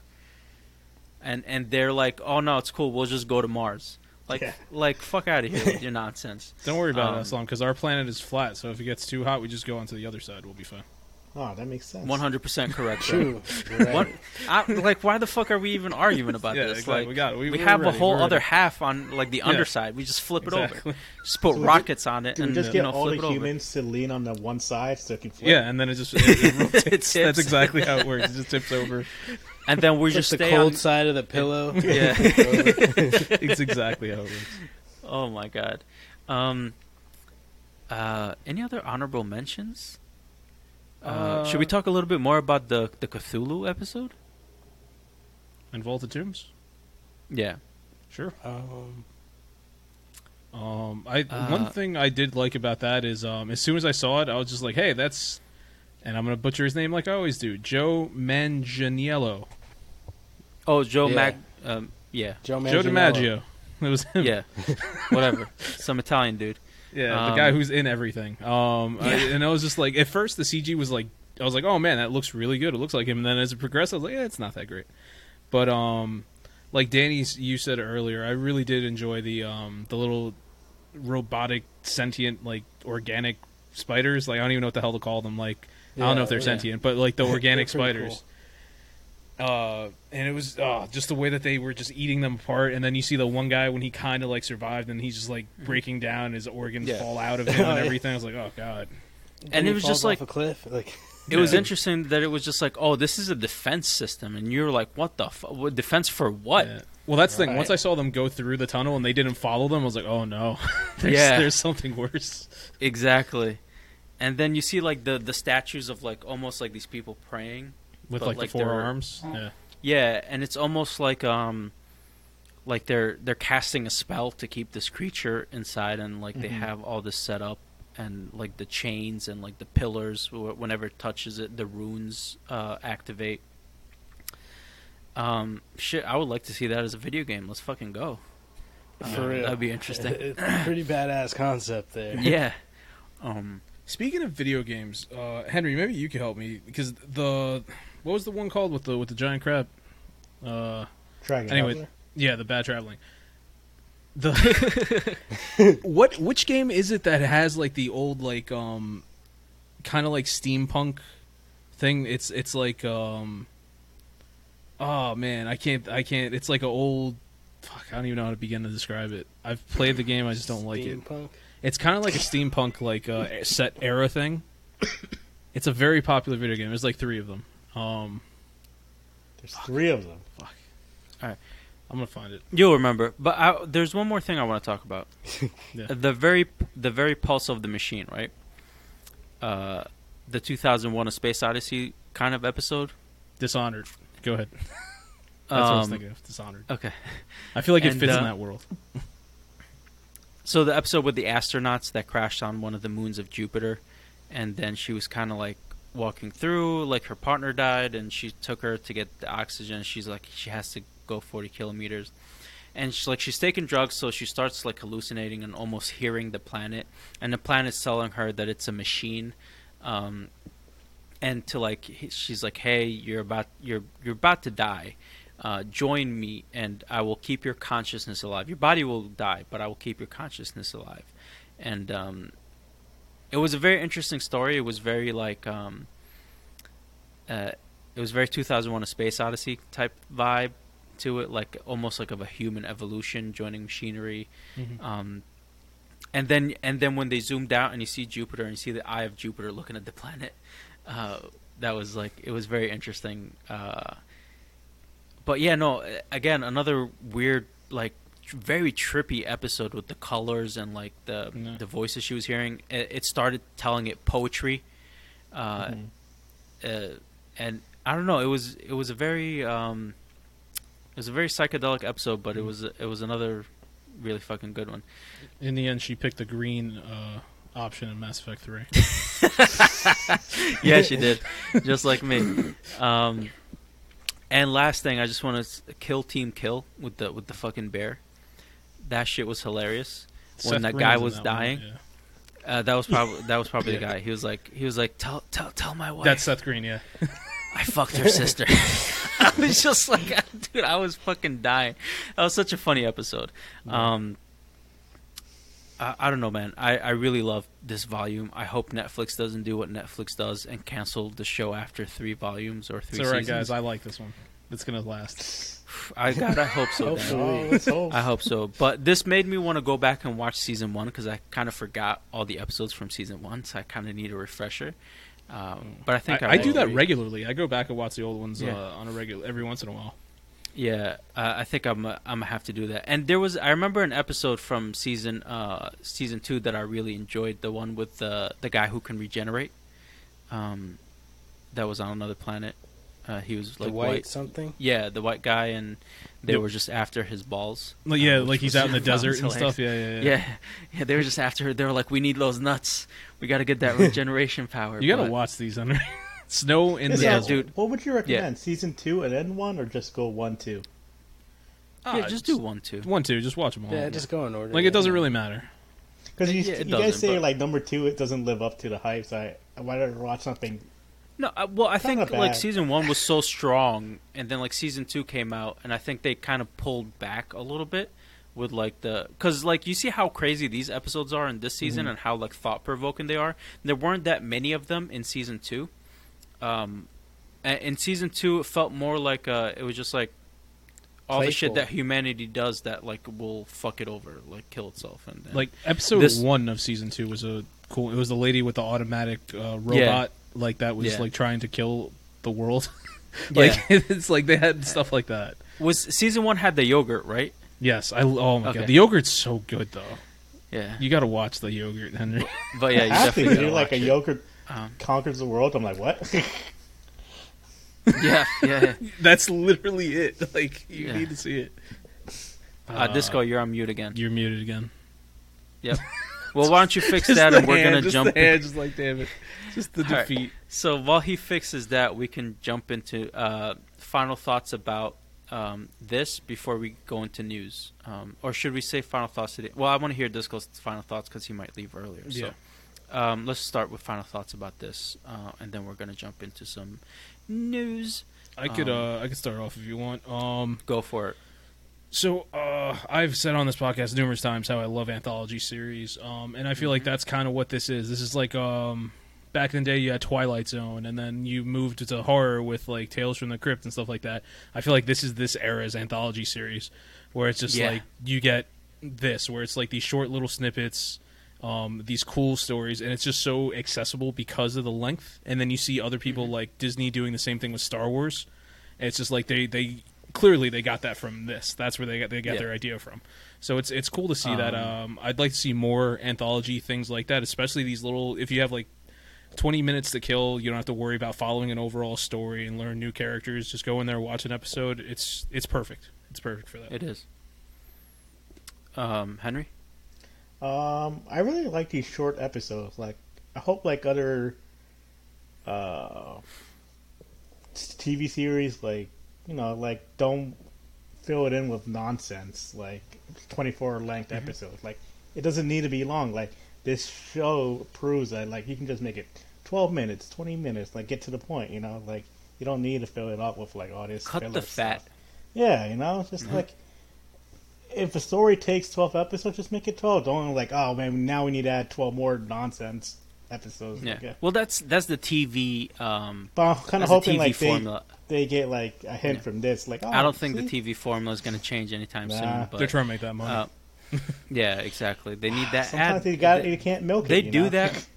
And and they're like, oh no, it's cool. We'll just go to Mars. Like Yeah. like fuck out of here with your nonsense. Don't worry about Um, it, Aslam, because our planet is flat. So if it gets too hot, we just go onto the other side. We'll be fine. Oh, that makes sense. One hundred percent correct. True. Right. What? I, like, why the fuck are we even arguing about Yeah, this? exactly. Like, We got it. We- we have ready. a whole We're other ready. half on like the underside. We just flip it over. Just put So we rockets on it Do we and just you get know all flip the it over. humans to lean on the one side so it can flip? Yeah, and then it just it, it rotates. tips. That's exactly how it works. It just tips over. And then we Just just the cold on. side of the pillow. Yeah. It's exactly how it works. oh my god. Um. Uh. Any other honorable mentions? Uh, should we talk a little bit more about the the Cthulhu episode? And Vault of Tombs? Yeah. Sure. Um, Um, I Uh, one thing I did like about that is um, as soon as I saw it, I was just like, "Hey, that's," and I'm gonna butcher his name like I always do, Joe Manganiello, Oh, Joe Yeah. Mag. Um. Yeah. Joe Joe Manganiello. DiMaggio. It was him. Yeah. Whatever. Some Italian dude. Yeah, Um, the guy who's in everything. Um, I, and I was just like, at first the CG was like, I was like, oh man, that looks really good. It looks like him. And then as it progressed, I was like, yeah, it's not that great. But um, like Danny, you said earlier, I really did enjoy the um the little robotic sentient like organic spiders. Like I don't even know what the hell to call them. Like I don't know if they're yeah. sentient, but like the organic spiders. Uh, and it was uh, just the way that they were just eating them apart. And then you see the one guy when he kind of like survived, and he's just like breaking down, his organs Yeah. fall out of him and everything. I was like, oh god. And he it was just like off a cliff. Like it was Yeah. interesting that it was just like, oh, this is a defense system, and you're like, what the f- what, defense for what? Yeah. Well, that's the thing. Right. Once I saw them go through the tunnel and they didn't follow them, I was like, oh no, there's, Yeah. there's something worse. Exactly. And then you see like the the statues of like almost like these people praying. With like, like, the they're- four arms. Yeah. Yeah, and it's almost like um like they're they're casting a spell to keep this creature inside and like they Mhm. have all this set up and like the chains and like the pillars whenever it touches it the runes uh activate. Um shit, I would like to see that as a video game. Let's fucking go. Uh, for real, That'd be interesting. Pretty badass concept there. yeah. Um Speaking of video games, uh, Henry, maybe you could help me because the what was the one called with the with the giant crab? Uh, Dragon Anyway, Ball. yeah, the bad traveling. The what which game is it that has like the old like um kind of like steampunk thing? It's it's like um oh man, I can't I can't. It's like a old fuck. I don't even know how to begin to describe it. I've played the game, I just don't like it. It's kind of like a steampunk like uh, set era thing. It's a very popular video game. There's like three of them. Um, There's three of them. Fuck. All right. I'm gonna find it. You'll remember, but I, there's one more thing I want to talk about. Yeah. The very, the very pulse of the machine, right? Uh, the 2001: A Space Odyssey kind of episode. Dishonored. Go ahead. That's what I was Um, thinking of. Dishonored. Okay, I feel like it and, fits in uh, that world. so the episode with the astronauts that crashed on one of the moons of Jupiter, and then she was kind of like walking through, like her partner died, and she took her to get the oxygen. She's like, she has to go 40 kilometers, and she's like, she's taking drugs, so she starts like hallucinating and almost hearing the planet, and the planet's telling her that it's a machine, um, and to like, she's like, hey, you're about, you're, you're about to die. Uh, join me, and I will keep your consciousness alive. Your body will die, but I will keep your consciousness alive. And um, it was a very interesting story. It was very like um, uh, it was very 2001: A Space Odyssey type vibe to it, like almost like of a human evolution joining machinery. Um, and then and then when they zoomed out and you see Jupiter and you see the eye of Jupiter looking at the planet, uh, that was like it was very interesting. Uh, but yeah, no. Again, another weird, like, very trippy episode with the colors and like the Yeah. the voices she was hearing. It, it started telling it poetry, uh, Mhm. uh, and I don't know. It was it was a very um, it was a very psychedelic episode, but it was it was another really fucking good one. In the end, she picked the green uh, option in Mass Effect Three. yeah, she did, just like me. Um, and last thing, I just want to kill Team Kill with the with the fucking bear. That shit was hilarious. When Seth that guy was that one, dying? yeah. Uh, that was probably that was probably the guy. He was like he was like tell tell tell my wife That's Seth Green. Yeah. I fucked her sister. I was just like, dude, I was fucking dying. That was such a funny episode. Um, I, I don't know, man. I, I really love this volume. I hope Netflix doesn't do what Netflix does and cancel the show after three volumes or three It's all right, seasons. guys. I like this one. It's gonna last. I God, I hope so. Dan. Oh, let's hope. I hope so. But this made me want to go back and watch season one because I kind of forgot all the episodes from season one, so I kind of need a refresher. Um, but I think I, I, I do that read- regularly. I go back and watch the old ones Yeah. uh, on a regular every once in a while. Yeah, uh, I think I'm uh, I'm gonna have to do that. And there was I remember an episode from season uh season two that I really enjoyed, the one with the the guy who can regenerate. Um, that was on another planet. Uh, he was The like white, white. something. Yeah, the white guy, and they Yep. were just after his balls. Like, yeah, uh, which like he's out in the desert and stuff. Yeah, yeah, yeah. Yeah, yeah, they were just after. They were like, "We need those nuts. We got to get that regeneration power." You gotta watch these under snow in the Yeah, desert. dude. What would you recommend? Season two and then one, or just go one two? Ah, Yeah, just do one, two. one, two. Just watch them all. Yeah, just go in order. like it doesn't really matter. Because you, Yeah, you guys say but- like number two, it doesn't live up to the hype. So I, I wanted to watch something. No, uh, well, I think like season one was so strong, and then like season two came out, and I think they kind of pulled back a little bit with like the because like you see how crazy these episodes are in this season Mhm. and how like thought provoking they are. There weren't that many of them in season two, um, A- In season two, it felt more like uh, it was just like all the shit that humanity does that like will fuck it over, like kill itself, and, and Like episode This- one of season two was a cool. It was the lady with the automatic uh, robot, like that was Yeah. like trying to kill the world. Yeah. like it's like they had stuff like that. was season one had the yogurt, right? Yes, I. Oh my Okay. god, the yogurt's so good though. Yeah, You got to watch the yogurt, Henry. but yeah, you I definitely you're like a watch it. yogurt Um, conquers the world. I'm like, what? yeah, yeah. yeah. That's literally it. Like you Yeah. need to see it. Uh, Disco, you're on mute again. You're muted again. Yep. Well, why don't you fix Just that, and we're hand, gonna just jump. The hand, just like damn it, just the All right. defeat. So while he fixes that, we can jump into uh, final thoughts about um, this before we go into news, um, or should we say final thoughts today? Well, I want to hear Disco's final thoughts because he might leave earlier. So um, let's start with final thoughts about this, uh, and then we're gonna jump into some news. I could Um, uh I could start off if you want. Um Go for it. so uh I've said on this podcast numerous times how I love anthology series. Um and I feel like that's kind of what this is. This is like um back in the day you had Twilight Zone and then you moved to horror with like Tales from the Crypt and stuff like that. I feel like this is this era's anthology series where it's just Yeah. like you get this where it's like these short little snippets um, these cool stories, and it's just so accessible because of the length. And then you see other people like Disney doing the same thing with Star Wars. And it's just like they they clearly they got that from this. That's where they got they got Yeah. their idea from. So it's it's cool to see that. Um, Um, I'd like to see more anthology things like that, especially these little. If you have like 20 minutes to kill, you don't have to worry about following an overall story and learn new characters. Just go in there, watch an episode. It's it's perfect. It's perfect for that. It is. Um, Henry. Um, I really like these short episodes. Like, I hope like other uh, TV series, like you know, like don't fill it in with nonsense. Like twenty four length episodes. Like it doesn't need to be long. Like this show proves that like you can just make it twelve minutes, twenty minutes. Like get to the point. You know, like you don't need to fill it up with like all this. Cut filler the fat. stuff. Yeah, you know, it's just like if a story takes twelve episodes, just make it twelve. Don't like, oh man, now we need to add twelve more nonsense episodes. Yeah. Like, yeah. Well, that's that's the TV. Um, But I'm kind of hoping TV like they, they get like a hint Yeah. from this. Like, oh, I don't think see? the TV formula is going to change anytime Nah. soon. But They're trying to make that money. Uh, yeah, exactly. They need that Sometimes ad. they got they, you can't milk they it. you do know? that.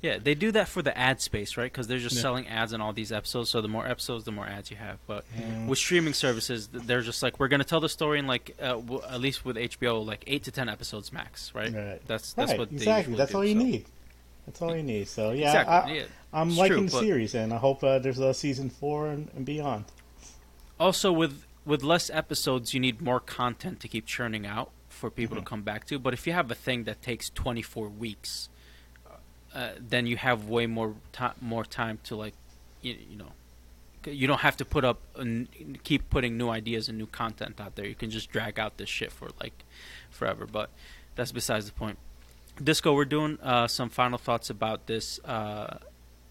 Yeah, they do that for the ad space, right? Because they're just Yeah. selling ads in all these episodes. So the more episodes, the more ads you have. But Mm. with streaming services, they're just like we're going to tell the story in like uh, w- at least with HBO, like eight to ten episodes max, right? Right. That's that's right, what exactly. That's do, all you so- need. That's all you need. So yeah, Exactly. I, yeah. It's liking true, the series, and I hope uh, there's a season four and, and beyond. Also, with with less episodes, you need more content to keep churning out for people Mm-hmm. to come back to. But if you have a thing that takes 24 weeks, uh, then you have way more time more time to like, you, you know, you don't have to put up and keep putting new ideas and new content out there. You can just drag out this shit for like forever. But that's besides the point. Disco, we're doing uh, some final thoughts about this uh,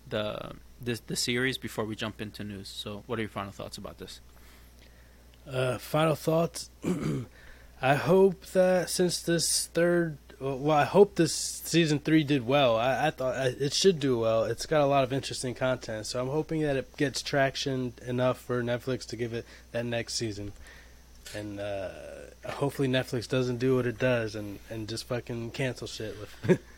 the this the series before we jump into news. So, what are your final thoughts about this? Uh, final thoughts. I hope that since this third, well, I hope this season three did well. I, I thought I, it should do well. It's got a lot of interesting content, so I'm hoping that it gets traction enough for Netflix to give it that next season. And uh, hopefully Netflix doesn't do what it does and, and just fucking cancel shit. With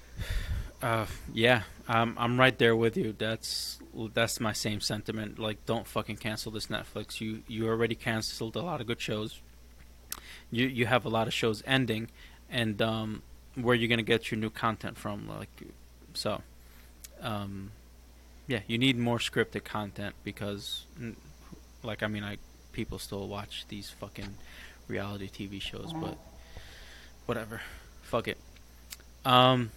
Uh, yeah, I'm I'm right there with you. That's that's my same sentiment. Like, don't fucking cancel this Netflix. You you already canceled a lot of good shows. You you have a lot of shows ending, and um, where you're gonna get your new content from? Like, so, um, yeah, you need more scripted content because, like, I mean, I people still watch these fucking reality TV shows, but whatever, fuck it. Um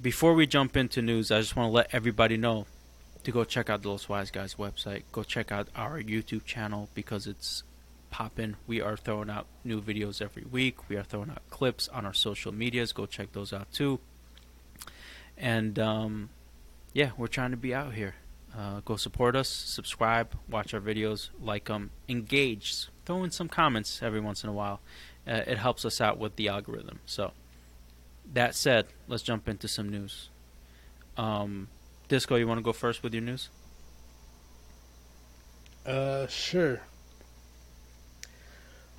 before we jump into news, I just want to let everybody know to go check out the Los Wise Guys website. Go check out our YouTube channel because it's popping. We are throwing out new videos every week. We are throwing out clips on our social medias. Go check those out too. And um, yeah, we're trying to be out here. Uh, go support us, subscribe, watch our videos, like them, engage, throw in some comments every once in a while. Uh, it helps us out with the algorithm. So that said, let's jump into some news. Um, Disco, you want to go first with your news? Uh, sure.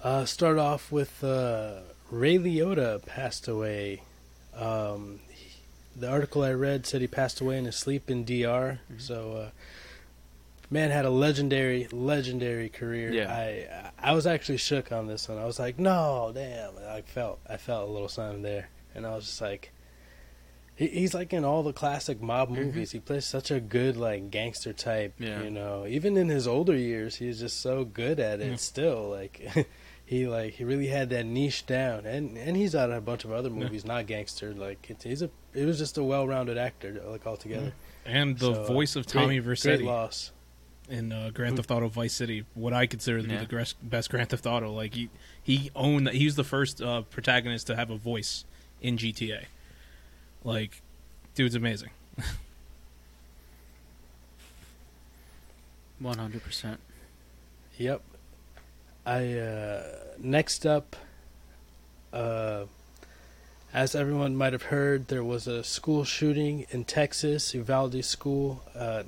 Uh, start off with uh, Ray Liotta passed away. Um, he- the article I read said he passed away in his sleep in DR. Mhm. So, uh, man had a legendary, legendary career. Yeah. I I was actually shook on this one. I was like, no, damn. I felt I felt a little something there, and I was just like. he- He's like in all the classic mob Mhm. movies. He plays such a good like gangster type. Yeah. You know, even in his older years, he's just so good at it. Still, like he like he really had that niche down, and and he's out in a bunch of other movies, not gangster. Like it, he's a it was just a well-rounded actor, like altogether. And the So, uh, voice of great- Tommy Great Vercetti loss. in uh, Grand Theft Auto Vice City, what I consider to be Yeah. the best Grand Theft Auto. Like he he owned that. He was the first uh, protagonist to have a voice in GTA. Like, dude's amazing. One hundred percent. Yep. I uh, next up, uh, as everyone might have heard, there was a school shooting in Texas, Uvalde School. Uh,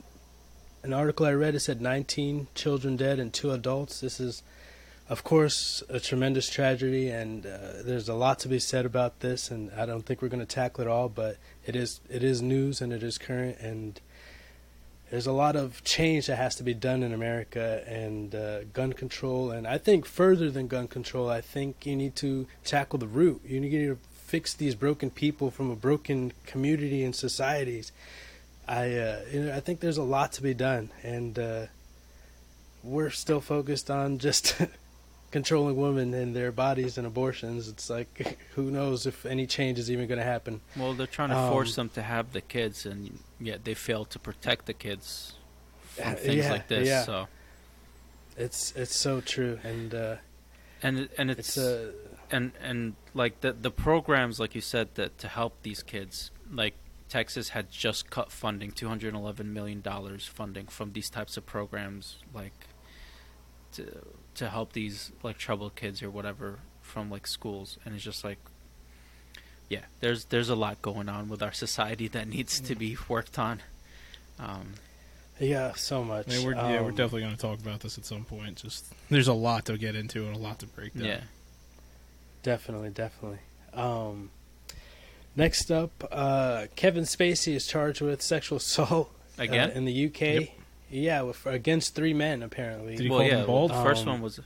an article I read it said 19 children dead and two adults. This is, of course, a tremendous tragedy, and uh, there's a lot to be said about this. And I don't think we're going to tackle it all, but it is it is news and it is current and there's a lot of change that has to be done in America and uh, gun control. And I think further than gun control, I think you need to tackle the root. You need to fix these broken people from a broken community and societies. I uh, you know, I think there's a lot to be done, and uh, we're still focused on just controlling women and their bodies and abortions. It's like who knows if any change is even going to happen. Well, they're trying to force Um, them to have the kids, and yet they fail to protect the kids from things yeah, like this. yeah. So, It's it's so true, and uh, and and it's, it's uh, and and like the the programs, like you said, that to help these kids, like Texas had just cut funding, two hundred eleven million dollars funding from these types of programs, like to to help these like troubled kids or whatever from like schools, and it's just like. Yeah, there's there's a lot going on with our society that needs to be worked on. Um, yeah, so much. I mean, we're, yeah, we're Um, definitely going to talk about this at some point. Just there's a lot to get into and a lot to break down. yeah, Definitely, definitely. Um, next up, uh, Kevin Spacey is charged with sexual assault uh, again. in the UK. Yep. Yeah, with, against three men apparently. Did he well, call them yeah, bald? the first Um, one was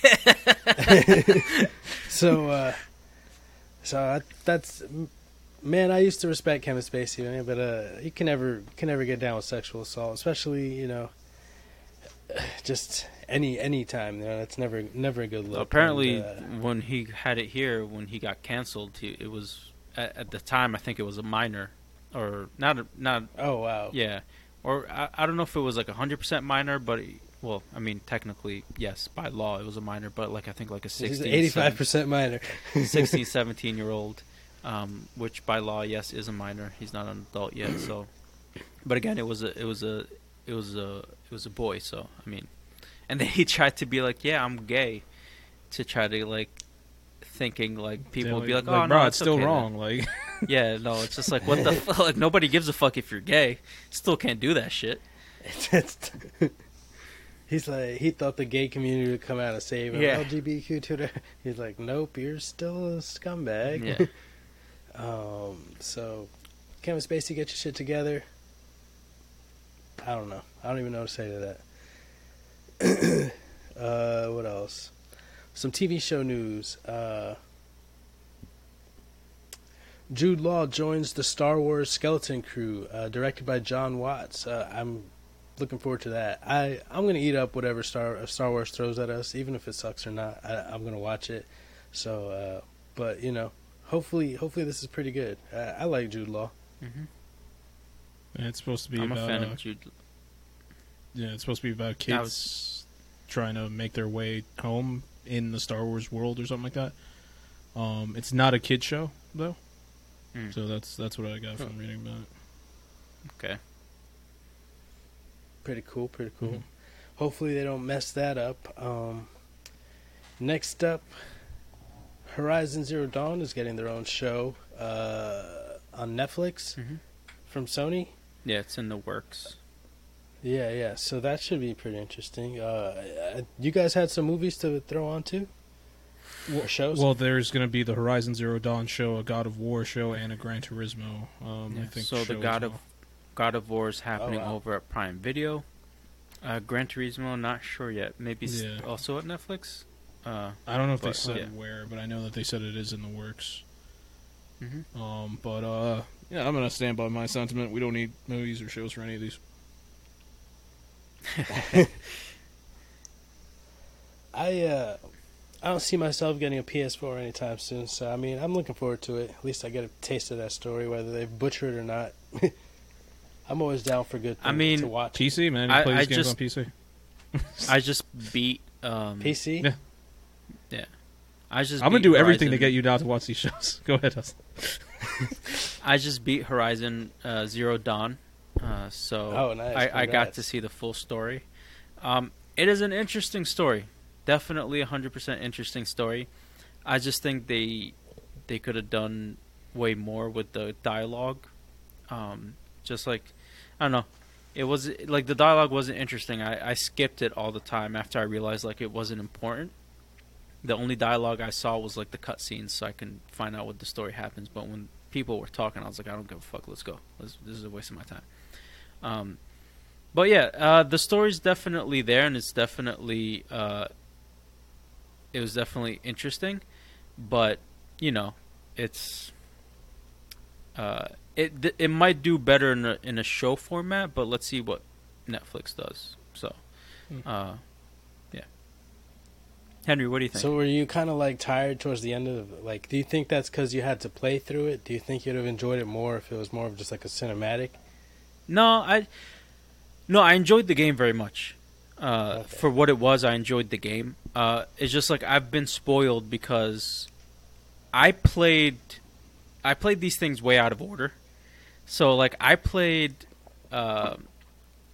so, uh, so I, that's man. I used to respect Kevin Spacey, man, but uh, he can never can never get down with sexual assault, especially you know, just any any time. You know, that's never never a good look. apparently And, uh, when he had it here when he got canceled. He, it was at, at the time I think it was a minor, or not a, not oh wow. yeah, or I, I don't know if it was like a hundred percent minor, but well, I mean technically yes by law it was a minor, but like I think like a He's 16, eighty-five percent minor. 16, 17 year old, um, which by law, yes, is a minor. He's not an adult yet. So, but again, it was a, it was a, it was a, it was a boy. So I mean, and then he tried to be like, yeah, I'm gay, to try to like, thinking like people would be like, oh bro, no, it's still okay then." wrong. Like, Yeah, no, it's just like what the fuck? Like nobody gives a fuck if you're gay. Still can't do that shit. He's like he thought the gay community would come out and save him. Yeah. LGBTQ Twitter. He's like, nope, you're still a scumbag. Yeah. Um. So, Kevin Spacey, get your shit together. I don't know. I don't even know what to say to that. uh, what else? Some TV show news. Uh, Jude Law joins the Star Wars Skeleton Crew, uh, directed by Jon Watts. Uh, I'm looking forward to that. I I'm gonna eat up whatever Star uh, Star Wars throws at us, even if it sucks or not. I, I'm gonna watch it. So, uh, but you know, hopefully, hopefully this is pretty good. I, I like Jude Law. hmm and it's supposed to be I'm a about fan uh, of Jude. yeah, it's supposed to be about I kids trying to make their way home in the Star Wars world or something like that. Um, it's not a kid show though, Mm. so that's that's what I got from reading about it. Okay. Pretty cool, pretty cool. Mhm. Hopefully they don't mess that up. Um, next up, Horizon Zero Dawn is getting their own show uh, on Netflix hmm from Sony. Yeah, it's in the works. Yeah, yeah. So that should be pretty interesting. Uh, uh, you guys had some movies to throw on too? Or shows? Well, there's going to be the Horizon Zero Dawn show, a God of War show, and a Gran Turismo. Um, I think so the show as God of well. God of War is happening Oh, wow. over at Prime Video. Uh, Gran Turismo, not sure yet. Maybe s- Yeah. also at Netflix. Uh, I don't know if they said yeah. where, but I know that they said it is in the works. mhm. Um, but uh, yeah, I'm gonna stand by my sentiment. We don't need movies or shows for any of these. I uh, I don't see myself getting a PS4 anytime soon. So I mean, I'm looking forward to it. At least I get a taste of that story, whether they butcher it or not. I'm always down for good. I mean, to watch PC man, you I- play I these games just- on PC. I just beat. Um, PC. Yeah. I just. I'm gonna beat do everything to get you down to watch these shows. Go ahead. Hustle. I just beat Horizon uh, Zero Dawn, uh, so Oh, nice. I, I got to see the full story. Um, it is an interesting story, definitely a hundred percent interesting story. I just think they they could have done way more with the dialogue. Um, just like I don't know, it was like the dialogue wasn't interesting. I, I skipped it all the time after I realized like it wasn't important. The only dialogue I saw was like the cutscenes, so I can find out what the story happens. But when people were talking, I was like, I don't give a fuck. Let's go. Let's, this is a waste of my time. Um, but yeah, uh, the story's definitely there, and it's definitely uh, it was definitely interesting. But you know, it's uh, it th- it might do better in a in a show format. But let's see what Netflix does. So, Hmm. uh, yeah. Henry, what do you think? So were you kind of like tired towards the end of like? Do you think that's because you had to play through it? Do you think you'd have enjoyed it more if it was more of just like a cinematic? No, I no, I enjoyed the game very much. Uh, Okay. For what it was, I enjoyed the game. Uh, it's just like I've been spoiled because I played I played these things way out of order. So like I played uh,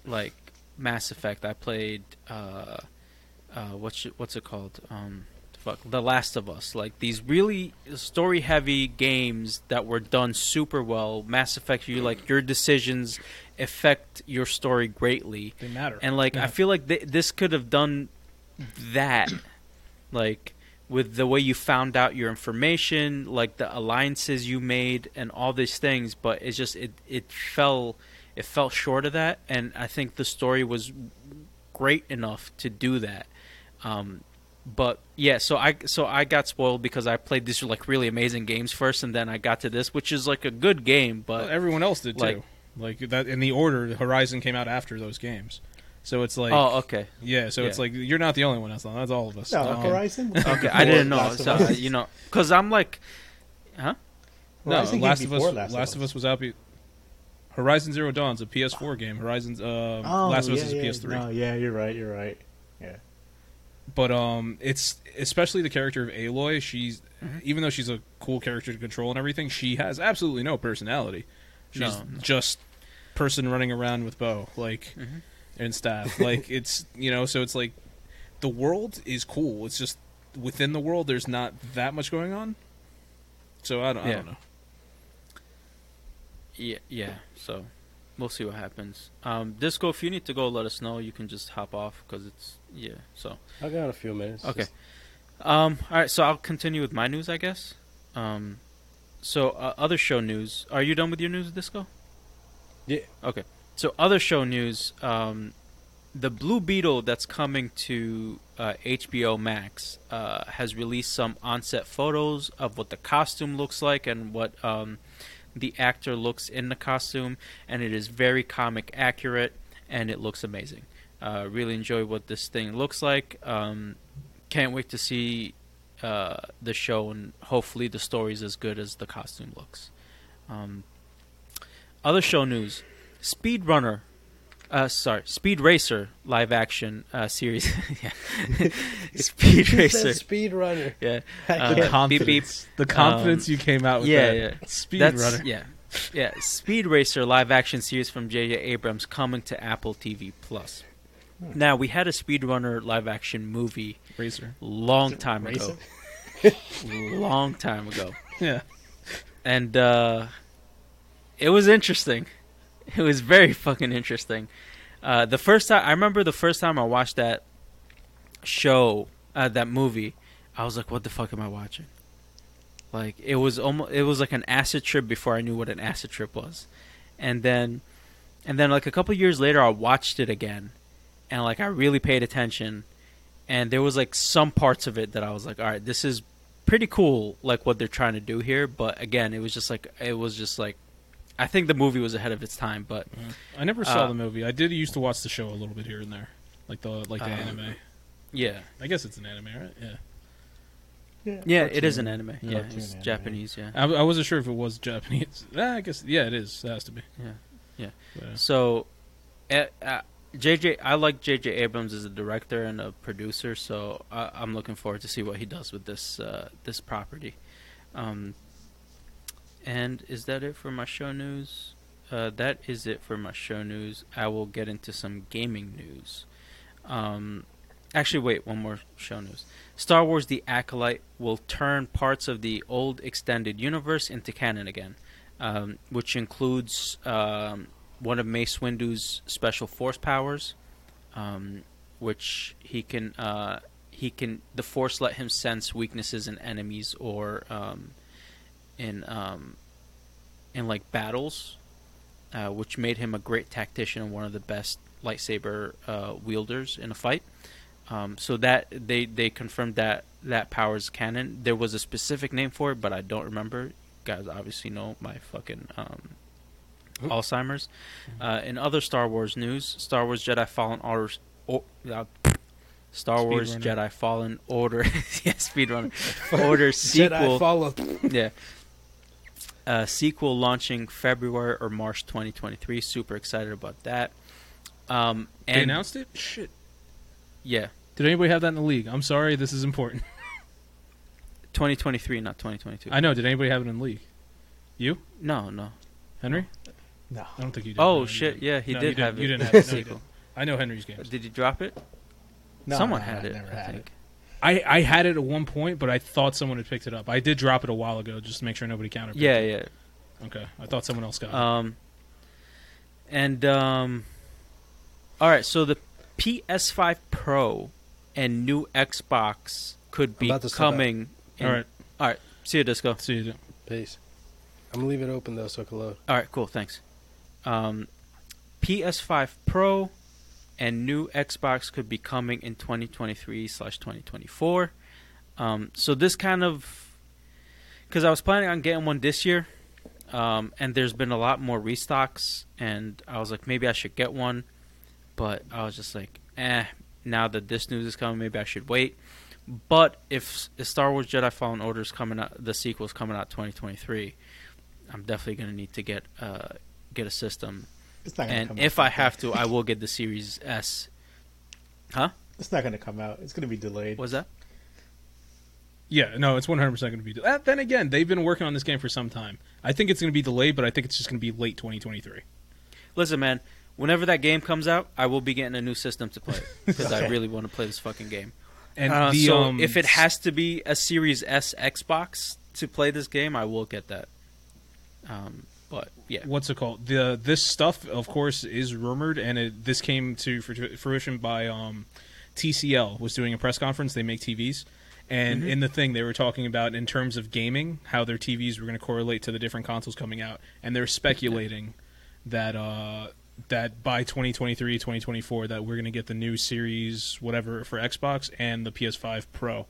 like Mass Effect. I played uh, uh, what's it, what's it called? Um, fuck, The Last of Us. Like these really story heavy games that were done super well. Mass Effect, you like your decisions affect your story greatly They matter. and like I feel like th- this could have done that, like with the way you found out your information, like the alliances you made, and all these things. But it's just it it fell it fell short of that, and I think the story was great enough to do that. Um, but yeah, so I so I got spoiled because I played these like really amazing games first, and then I got to this, which is like a good game, but Well, everyone else did like- too. Like that in the order, Horizon came out after those games. So it's like, oh okay, yeah. So it's like you're not the only one. That's not. That's all of us. No, Um, Horizon. okay, I didn't know. So, Us. you know, because I'm like, Huh? No, Horizon came Last of Us. before Last, of Us was out. Be- Horizon Zero Dawn's a PS4 game. Horizon's uh, Oh, Last of Us yeah, is yeah. PS3. No, yeah, you're right. You're right. Yeah. But um, it's especially the character of Aloy. She's Mm-hmm. even though she's a cool character to control and everything, she has absolutely no personality. She's No, no. just person running around with bow, like Mhm. and staff. like it's you know, so it's like the world is cool. It's just within the world, there's not that much going on. So I don't, I don't know. yeah, yeah. So we'll see what happens. Um, Disco, if you need to go, let us know. You can just hop off because it's yeah. So I got a few minutes. Okay. Just- um, all right. So I'll continue with my news, I guess. Um, so uh, other show news. Are you done with your news, Disco? Yeah. Okay. So other show news. Um, the Blue Beetle that's coming to uh, HBO Max uh, has released some on-set photos of what the costume looks like and what um, the actor looks in the costume, and it is very comic accurate and it looks amazing. Uh, really enjoy what this thing looks like. Um, can't wait to see uh, the show, and hopefully the story's as good as the costume looks. Um, other show news: Speed Runner, uh, sorry, Speed Racer live action uh, series. yeah, Speed Racer. Speed Runner. Yeah, Uh, The beep, beep. confidence, the confidence Um, you came out with. yeah, that. yeah. Speed That's runner. yeah, yeah. Speed Racer live action series from J.J. Abrams coming to Apple TV Plus. Now we had a speedrunner live action movie Racer. long time Racer? ago, long time ago, Yeah. and uh, it was interesting. It was very fucking interesting. Uh, the first time I remember the first time I watched that show, uh, that movie, I was like, "What the fuck am I watching?" Like it was almost it was like an acid trip before I knew what an acid trip was, and then and then like a couple years later, I watched it again, and like I really paid attention, and there was like some parts of it that I was like, "All right, this is pretty cool." Like what they're trying to do here, but again, it was just like it was just like I think the movie was ahead of its time, but I never saw Uh, the movie. I did used to watch the show a little bit here and there, like the like the Uh, anime. yeah, I guess it's an anime, right? Yeah. yeah, it is an anime. Yeah, Cartoon it's anime. Japanese. Yeah. I, I wasn't sure if it was Japanese. Ah, I guess yeah, it is. It has to be. Yeah. Yeah. But, uh, So, uh, uh, JJ, I like JJ Abrams as a director and a producer, so I, I'm looking forward to see what he does with this uh, this property. Um, and is that it for my show news? Uh, that is it for my show news. I will get into some gaming news. Um, actually, wait, one more show news. Star Wars: The Acolyte will turn parts of the old extended universe into canon again, um, which includes um, one of Mace Windu's special force powers, um, which he can uh, he can the force let him sense weaknesses in enemies or um, in um, in like battles, uh, which made him a great tactician and one of the best lightsaber uh, wielders in a fight. Um, so that they they confirmed that that power is canon. There was a specific name for it, but I don't remember. You guys obviously know my fucking um. Alzheimer's. Uh, in other Star Wars news, Star Wars Jedi Fallen Order, oh, uh, Star Wars Speedrunner. Jedi Fallen Order, yeah, Speedrunner Order Jedi sequel, follow. yeah, uh, sequel launching February or March 2023. Super excited about that. Um, they announced it. Shit. yeah, Did anybody have that in the league? I'm sorry, this is important. 2023, not 2022. I know. Did anybody have it in the league? You, no, no. Henry? No. I don't think you did. Oh No, shit! didn't. Yeah, he No, did you didn't. have it. You didn't have it. No, you sequel. I know Henry's games. Did you drop it? No, Someone no, had I it. never I had think. I, I had it at one point, but I thought someone had picked it up. I did drop it a while ago just to make sure nobody counted. Yeah, yeah. Okay. I thought someone else got it. Um, and um, all right. So the PS5 Pro and new Xbox could be About to step out. coming. in- All right. All right. See you, Disco. See you. Peace. I'm gonna leave it open though, so it can load. All right. Cool. Thanks. Um, PS5 Pro and new Xbox could be coming in 2023 slash 2024. Um, so this kind of because I was planning on getting one this year, um, and there's been a lot more restocks, and I was like, maybe I should get one, but I was just like, eh. Now that this news is coming, maybe I should wait. But if, if Star Wars Jedi Fallen Order is coming out, the sequel is coming out 2023, I'm definitely gonna need to get uh, get a system. It's not And come if out. I have to, I will get the Series S. Huh? It's not gonna come out. It's gonna be delayed. Was that? Yeah, no, it's 100% going to be. Uh, then again, they've been working on this game for some time. I think it's going to be delayed, but I think it's just going to be late 2023. Listen, man. Whenever that game comes out, I will be getting a new system to play because I really want to play this fucking game. And Uh, the, so um, if it has to be a Series S Xbox to play this game, I will get that. Um, but yeah, what's it called? The this stuff, of course, is rumored, and it, this came to fruition by um, TCL was doing a press conference. They make TVs, and Mhm. in the thing they were talking about in terms of gaming, how their TVs were going to correlate to the different consoles coming out, and they're speculating that uh, that by 2023, 2024, that we're going to get the new Series whatever for Xbox and the PS5 Pro.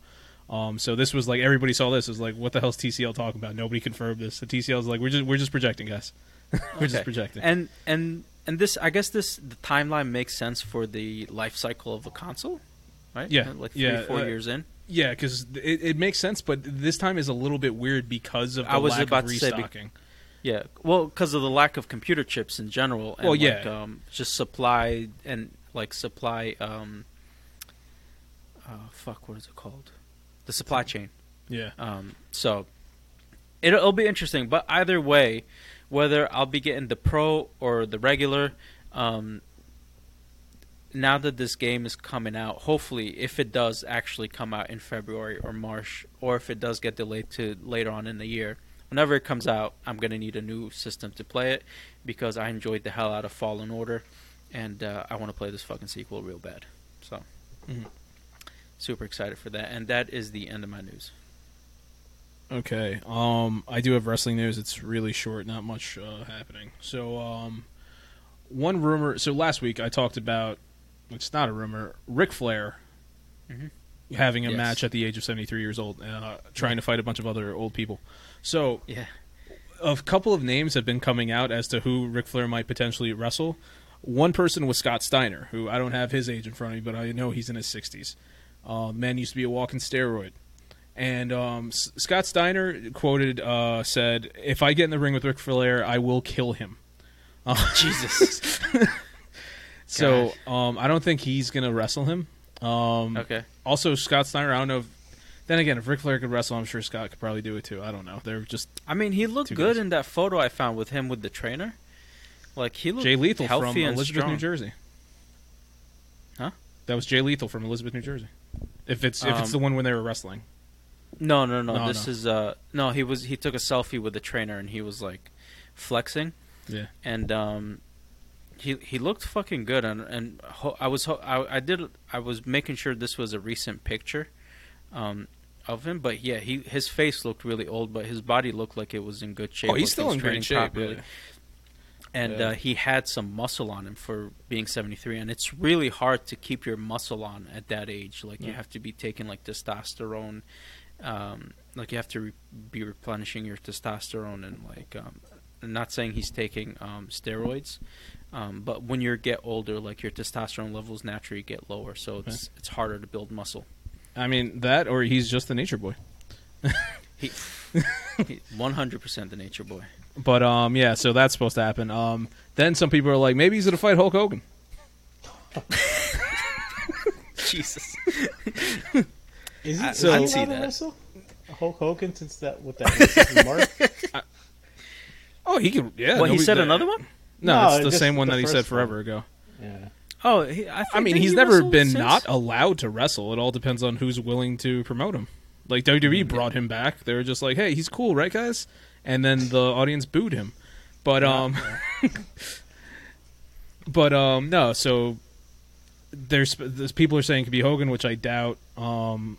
Um, so this was like everybody saw this. It was like, what the hell's TCL talking about? Nobody confirmed this. The TCL is like, we're just we're just projecting, guys. we're Okay. just projecting. and and and this, I guess this the timeline makes sense for the life cycle of a console, right? Yeah, like three, yeah, four uh, years in. yeah, because it, it makes sense, but this time is a little bit weird because of the I was lack about of to say be- restocking. Yeah, well, because of the lack of computer chips in general, and Well, yeah. like, um, just supply and like supply. Um, uh, fuck, what is it called? The supply chain. yeah, Um, so it'll, it'll be interesting. But either way, whether I'll be getting the pro or the regular, um, now that this game is coming out, hopefully, if it does actually come out in February or March, or if it does get delayed to later on in the year, whenever it comes out, I'm gonna need a new system to play it because I enjoyed the hell out of Fallen Order, and uh, I want to play this fucking sequel real bad. So, Mhm. Super excited for that. And that is the end of my news. Okay. Um, I do have wrestling news. It's really short, not much uh, happening. So, um, one rumor. So last week I talked about. It's not a rumor. Ric Flair Mhm. having a Yes. match at the age of seventy three years old, uh, trying to fight a bunch of other old people. So Yeah. a couple of names have been coming out as to who Ric Flair might potentially wrestle. One person was Scott Steiner, who I don't have his age in front of me, but I know he's in his 60s. Uh, man used to be a walking steroid. And um, S- Scott Steiner quoted uh, said, "If I get in the ring with Ric Flair, I will kill him." Uh, Jesus. so um, I don't think he's gonna wrestle him. Um, okay. Also, Scott Steiner, I don't know. if Then again, if Ric Flair could wrestle, I'm sure Scott could probably do it too. I don't know. They're just I mean, he looked good guys. in that photo I found with him with the trainer. Like he looked Jay Lethal from healthy and Elizabeth, strong. New Jersey. Huh? That was Jay Lethal from Elizabeth, New Jersey. If it's if it's Um, the one when they were wrestling. No, no, no. No, this no. is uh no. He was he took a selfie with the trainer and he was like flexing Yeah. and um he he looked fucking good and and ho- I was ho- I, I did I was making sure this was a recent picture um of him but yeah he his face looked really old but his body looked like it was in good shape Oh, he's still in great shape. yeah. And Yeah. uh, he had some muscle on him for being 73 and it's really hard to keep your muscle on at that age like you have to be taking like testosterone um, like you have to re- be replenishing your testosterone and like um, I'm not saying he's taking um, steroids um, but when you get older like your testosterone levels naturally get lower so it's it's harder to build muscle I mean that, or he's just the nature boy. he, he 100% the nature boy But um, yeah. So that's supposed to happen. Um, then some people are like, maybe he's gonna fight Hulk Hogan. Jesus Is it I- is so- I'd see allowed to that. wrestle? Hulk Hogan since that with that racist remark? Oh, he can. Yeah. what he said the- another one No, No, it's the same one the that he first said one. forever ago. Yeah. oh he, I, I mean, he's he never been since? not allowed to wrestle. It all depends on who's willing to promote him. Like WWE Mm, brought him back. They were just like, "Hey, he's cool, right, guys?" And then the audience booed him. But um, but um, no. So there's, there's people are saying it could be Hogan, which I doubt. Um,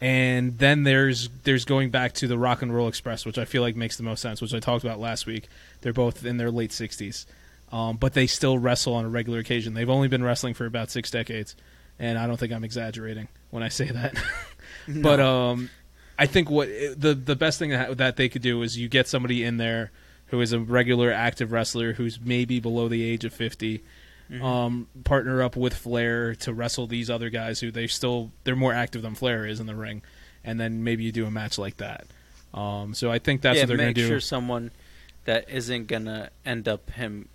and then there's there's going back to the Rock and Roll Express, which I feel like makes the most sense, which I talked about last week. They're both in their late 60s, um, but they still wrestle on a regular occasion. They've only been wrestling for about six decades, and I don't think I'm exaggerating when I say that. But um, I think what the the best thing that, that they could do is you get somebody in there who is a regular active wrestler who's maybe below the age of 50 Mhm. um, partner up with Flair to wrestle these other guys who they still they're more active than Flair is in the ring, and then maybe you do a match like that. Um, so I think that's yeah, what they're going to do. Make sure someone that isn't gonna end up him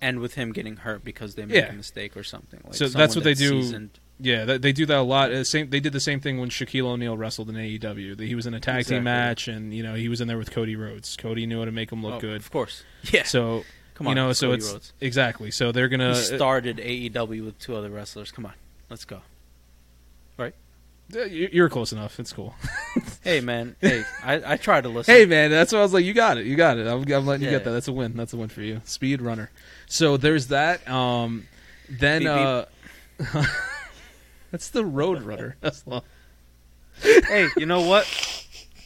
end with him getting hurt because they make Yeah. a mistake or something. Like So that's what they do. seasoned. Yeah, they, they do that a lot. Uh, same, they did the same thing when Shaquille O'Neal wrestled in AEW. He was in a tag Exactly. team match, and you know he was in there with Cody Rhodes. Cody knew how to make him look Oh, good. of course. Yeah, So come on, you know, it's so Cody it's Rhodes. exactly. So they're gonna. he started AEW with two other wrestlers. Come on, let's go. uh, you- you're close enough. It's cool. Hey man, hey, I, I try to listen. Hey man, that's what I was like. You got it. You got it. I'm, I'm letting you get that. That's a win. That's a win for you. Speed runner. So there's that. Um, then Beep, uh, that's the road runner. That's long. hey, you know what?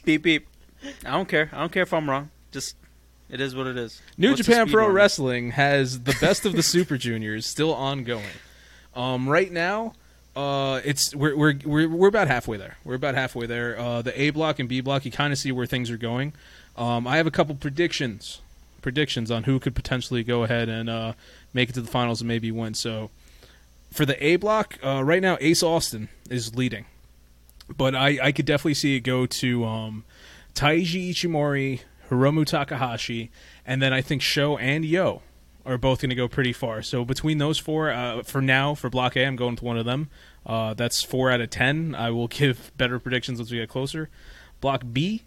Beep beep. I don't care. I don't care if I'm wrong. Just it is what it is. New What's Japan Pro? Wrestling has the best of the Super Juniors still ongoing. Um, right now, uh, it's we're, we're we're we're about halfway there. We're about halfway there. Uh, the A block and B block, you kind of see where things are going. Um, I have a couple predictions predictions on who could potentially go ahead and uh, make it to the finals and maybe win. So for the A block, uh, right now Ace Austin is leading, but I, I could definitely see it go to um, Taiji Ishimori, Hiromu Takahashi, and then I think Sho and Yo are both going to go pretty far. So between those four, uh, for now, for Block A, I'm going with one of them. Uh, that's four out of ten. I will give better predictions as we get closer. Block B,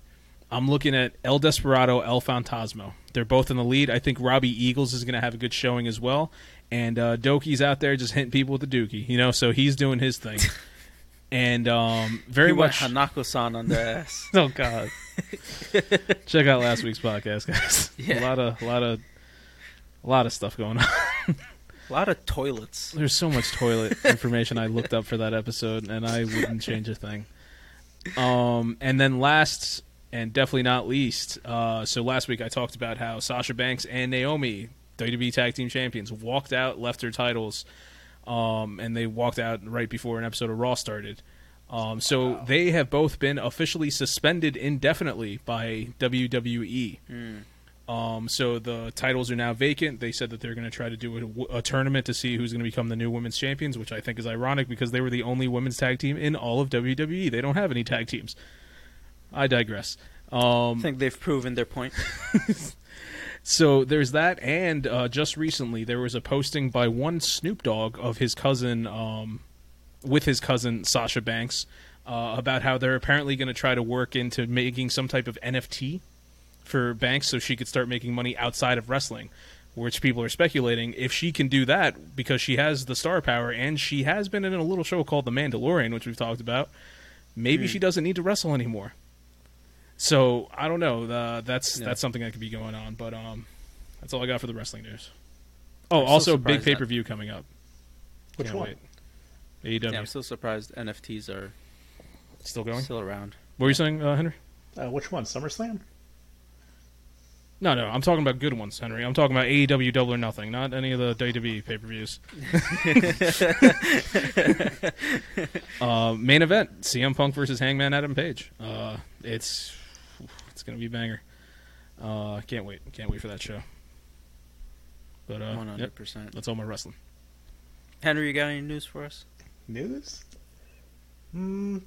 I'm looking at El Desperado, El Fantasmo. They're both in the lead. I think Robbie Eagles is going to have a good showing as well. And uh, DOUKI's out there just hitting people with the dookie, you know, so he's doing his thing. and um, very He much. Hanako-san on the ass. Oh God! Check out last week's podcast, guys. Yeah. A lot of, a lot of, a lot of stuff going on. A lot of toilets. There's so much toilet information I looked up for that episode, and I wouldn't change a thing. Um, and then last and definitely not least, uh, so last week I talked about how Sasha Banks and Naomi, WWE Tag Team Champions, walked out, left their titles, um, and they walked out right before an episode of Raw started. Um, so Wow. they have both been officially suspended indefinitely by WWE. Hmm. Um, so the titles are now vacant. They said that they're going to try to do a, a tournament to see who's going to become the new women's champions, which I think is ironic because they were the only women's tag team in all of WWE. They don't have any tag teams. I digress. I Um, think they've proven their point. so there's that, and uh, just recently there was a posting by one Snoop Dogg of his cousin, um, with his cousin Sasha Banks, uh, about how they're apparently going to try to work into making some type of NFT for Banks so she could start making money outside of wrestling. Which people are speculating if she can do that because she has the star power and she has been in a little show called The Mandalorian, which we've talked about. Maybe Hmm. she doesn't need to wrestle anymore. So I don't know. Uh, that's Yeah. that's something that could be going on. But um, that's all I got for the wrestling news. Oh, I'm also big pay per view coming up. Which Can't one? wait. AEW Yeah, I'm still surprised NFTs are still going. still around. What were you saying, uh, Henry? Uh, which one? SummerSlam? No, no, I'm talking about good ones, Henry. I'm talking about AEW Double or Nothing, not any of the WWE pay per views. uh, main event: CM Punk versus Hangman Adam Page. Uh, it's it's gonna be a banger. Uh, can't wait, can't wait for that show. But uh, hundred percent. that's all my wrestling. Henry, you got any news for us? News? Hmm.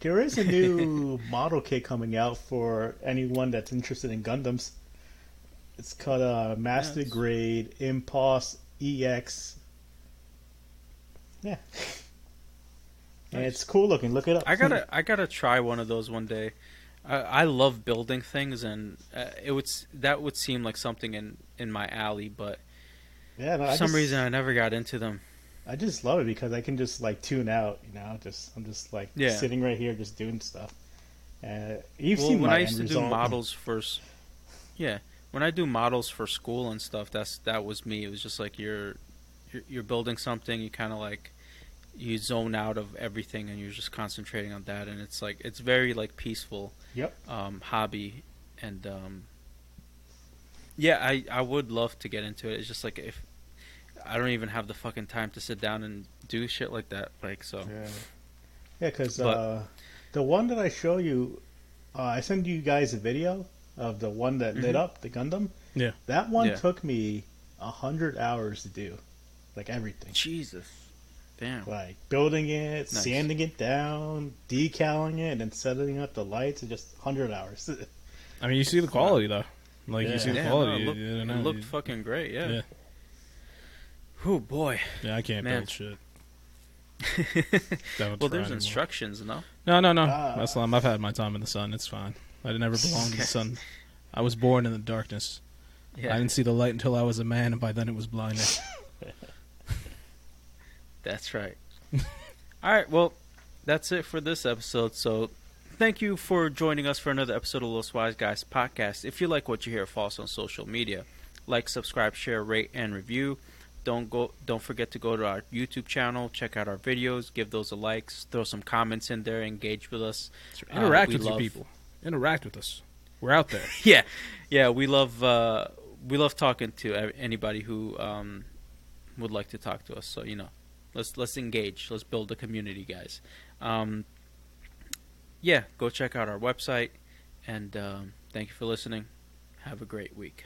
There is a new model kit coming out for anyone that's interested in Gundams. It's called uh, Master Yes. Grade Impulse EX. Yeah. And Nice. it's cool looking. Look it up. I gotta I gotta try one of those one day. I, I love building things, and uh, it would that would seem like something in in my alley, but yeah, no, for I some just, reason I never got into them. I just love it because I can just like tune out. You know, just I'm just like Yeah. sitting right here, just doing stuff. Uh, you've well, seen when I used to end do models for, yeah, when I do models for school and stuff, that's that was me. It was just like you're you're, you're building something, you kind of like you zone out of everything and you're just concentrating on that, and it's like it's very like peaceful Yep. um, hobby, and um, yeah, I I would love to get into it. It's just like if I don't even have the fucking time to sit down and do shit like that, like so. Yeah, yeah, because uh, the one that I show you, uh, I send you guys a video of the one that lit Mhm. up the Gundam. Yeah. that one Yeah. took me a hundred hours to do, like everything, Jesus, damn. like building it, Nice. sanding it down, decaling it, and then setting up the lights. It's just hundred hours. I mean, you see the quality though. Like Yeah. you see the Yeah, no, quality. it looked, you, you know, it looked you- fucking great. Yeah. Yeah. Oh boy. yeah, I can't Man. build shit. Don't well, there's anymore. instructions, no? No, no, no. Ah. That's I've had my time in the sun. It's fine. I never belonged in the sun. I was born in the darkness. Yeah, I didn't see the light until I was a man, and by then it was blinding. That's right. All right, well, that's it for this episode. So, thank you for joining us for another episode of Los Wise Guys podcast. If you like what you hear, follow us on social media. Like, subscribe, share, rate, and review. Don't go. Don't forget to go to our YouTube channel, check out our videos, give those a likes, throw some comments in there, engage with us. Uh, Interact we with you love- people. Interact with us. We're out there. yeah, yeah, we love uh, we love talking to anybody who um, would like to talk to us. So you know, let's let's engage. Let's build a community, guys. Um, yeah, go check out our website, and um, thank you for listening. Have a great week.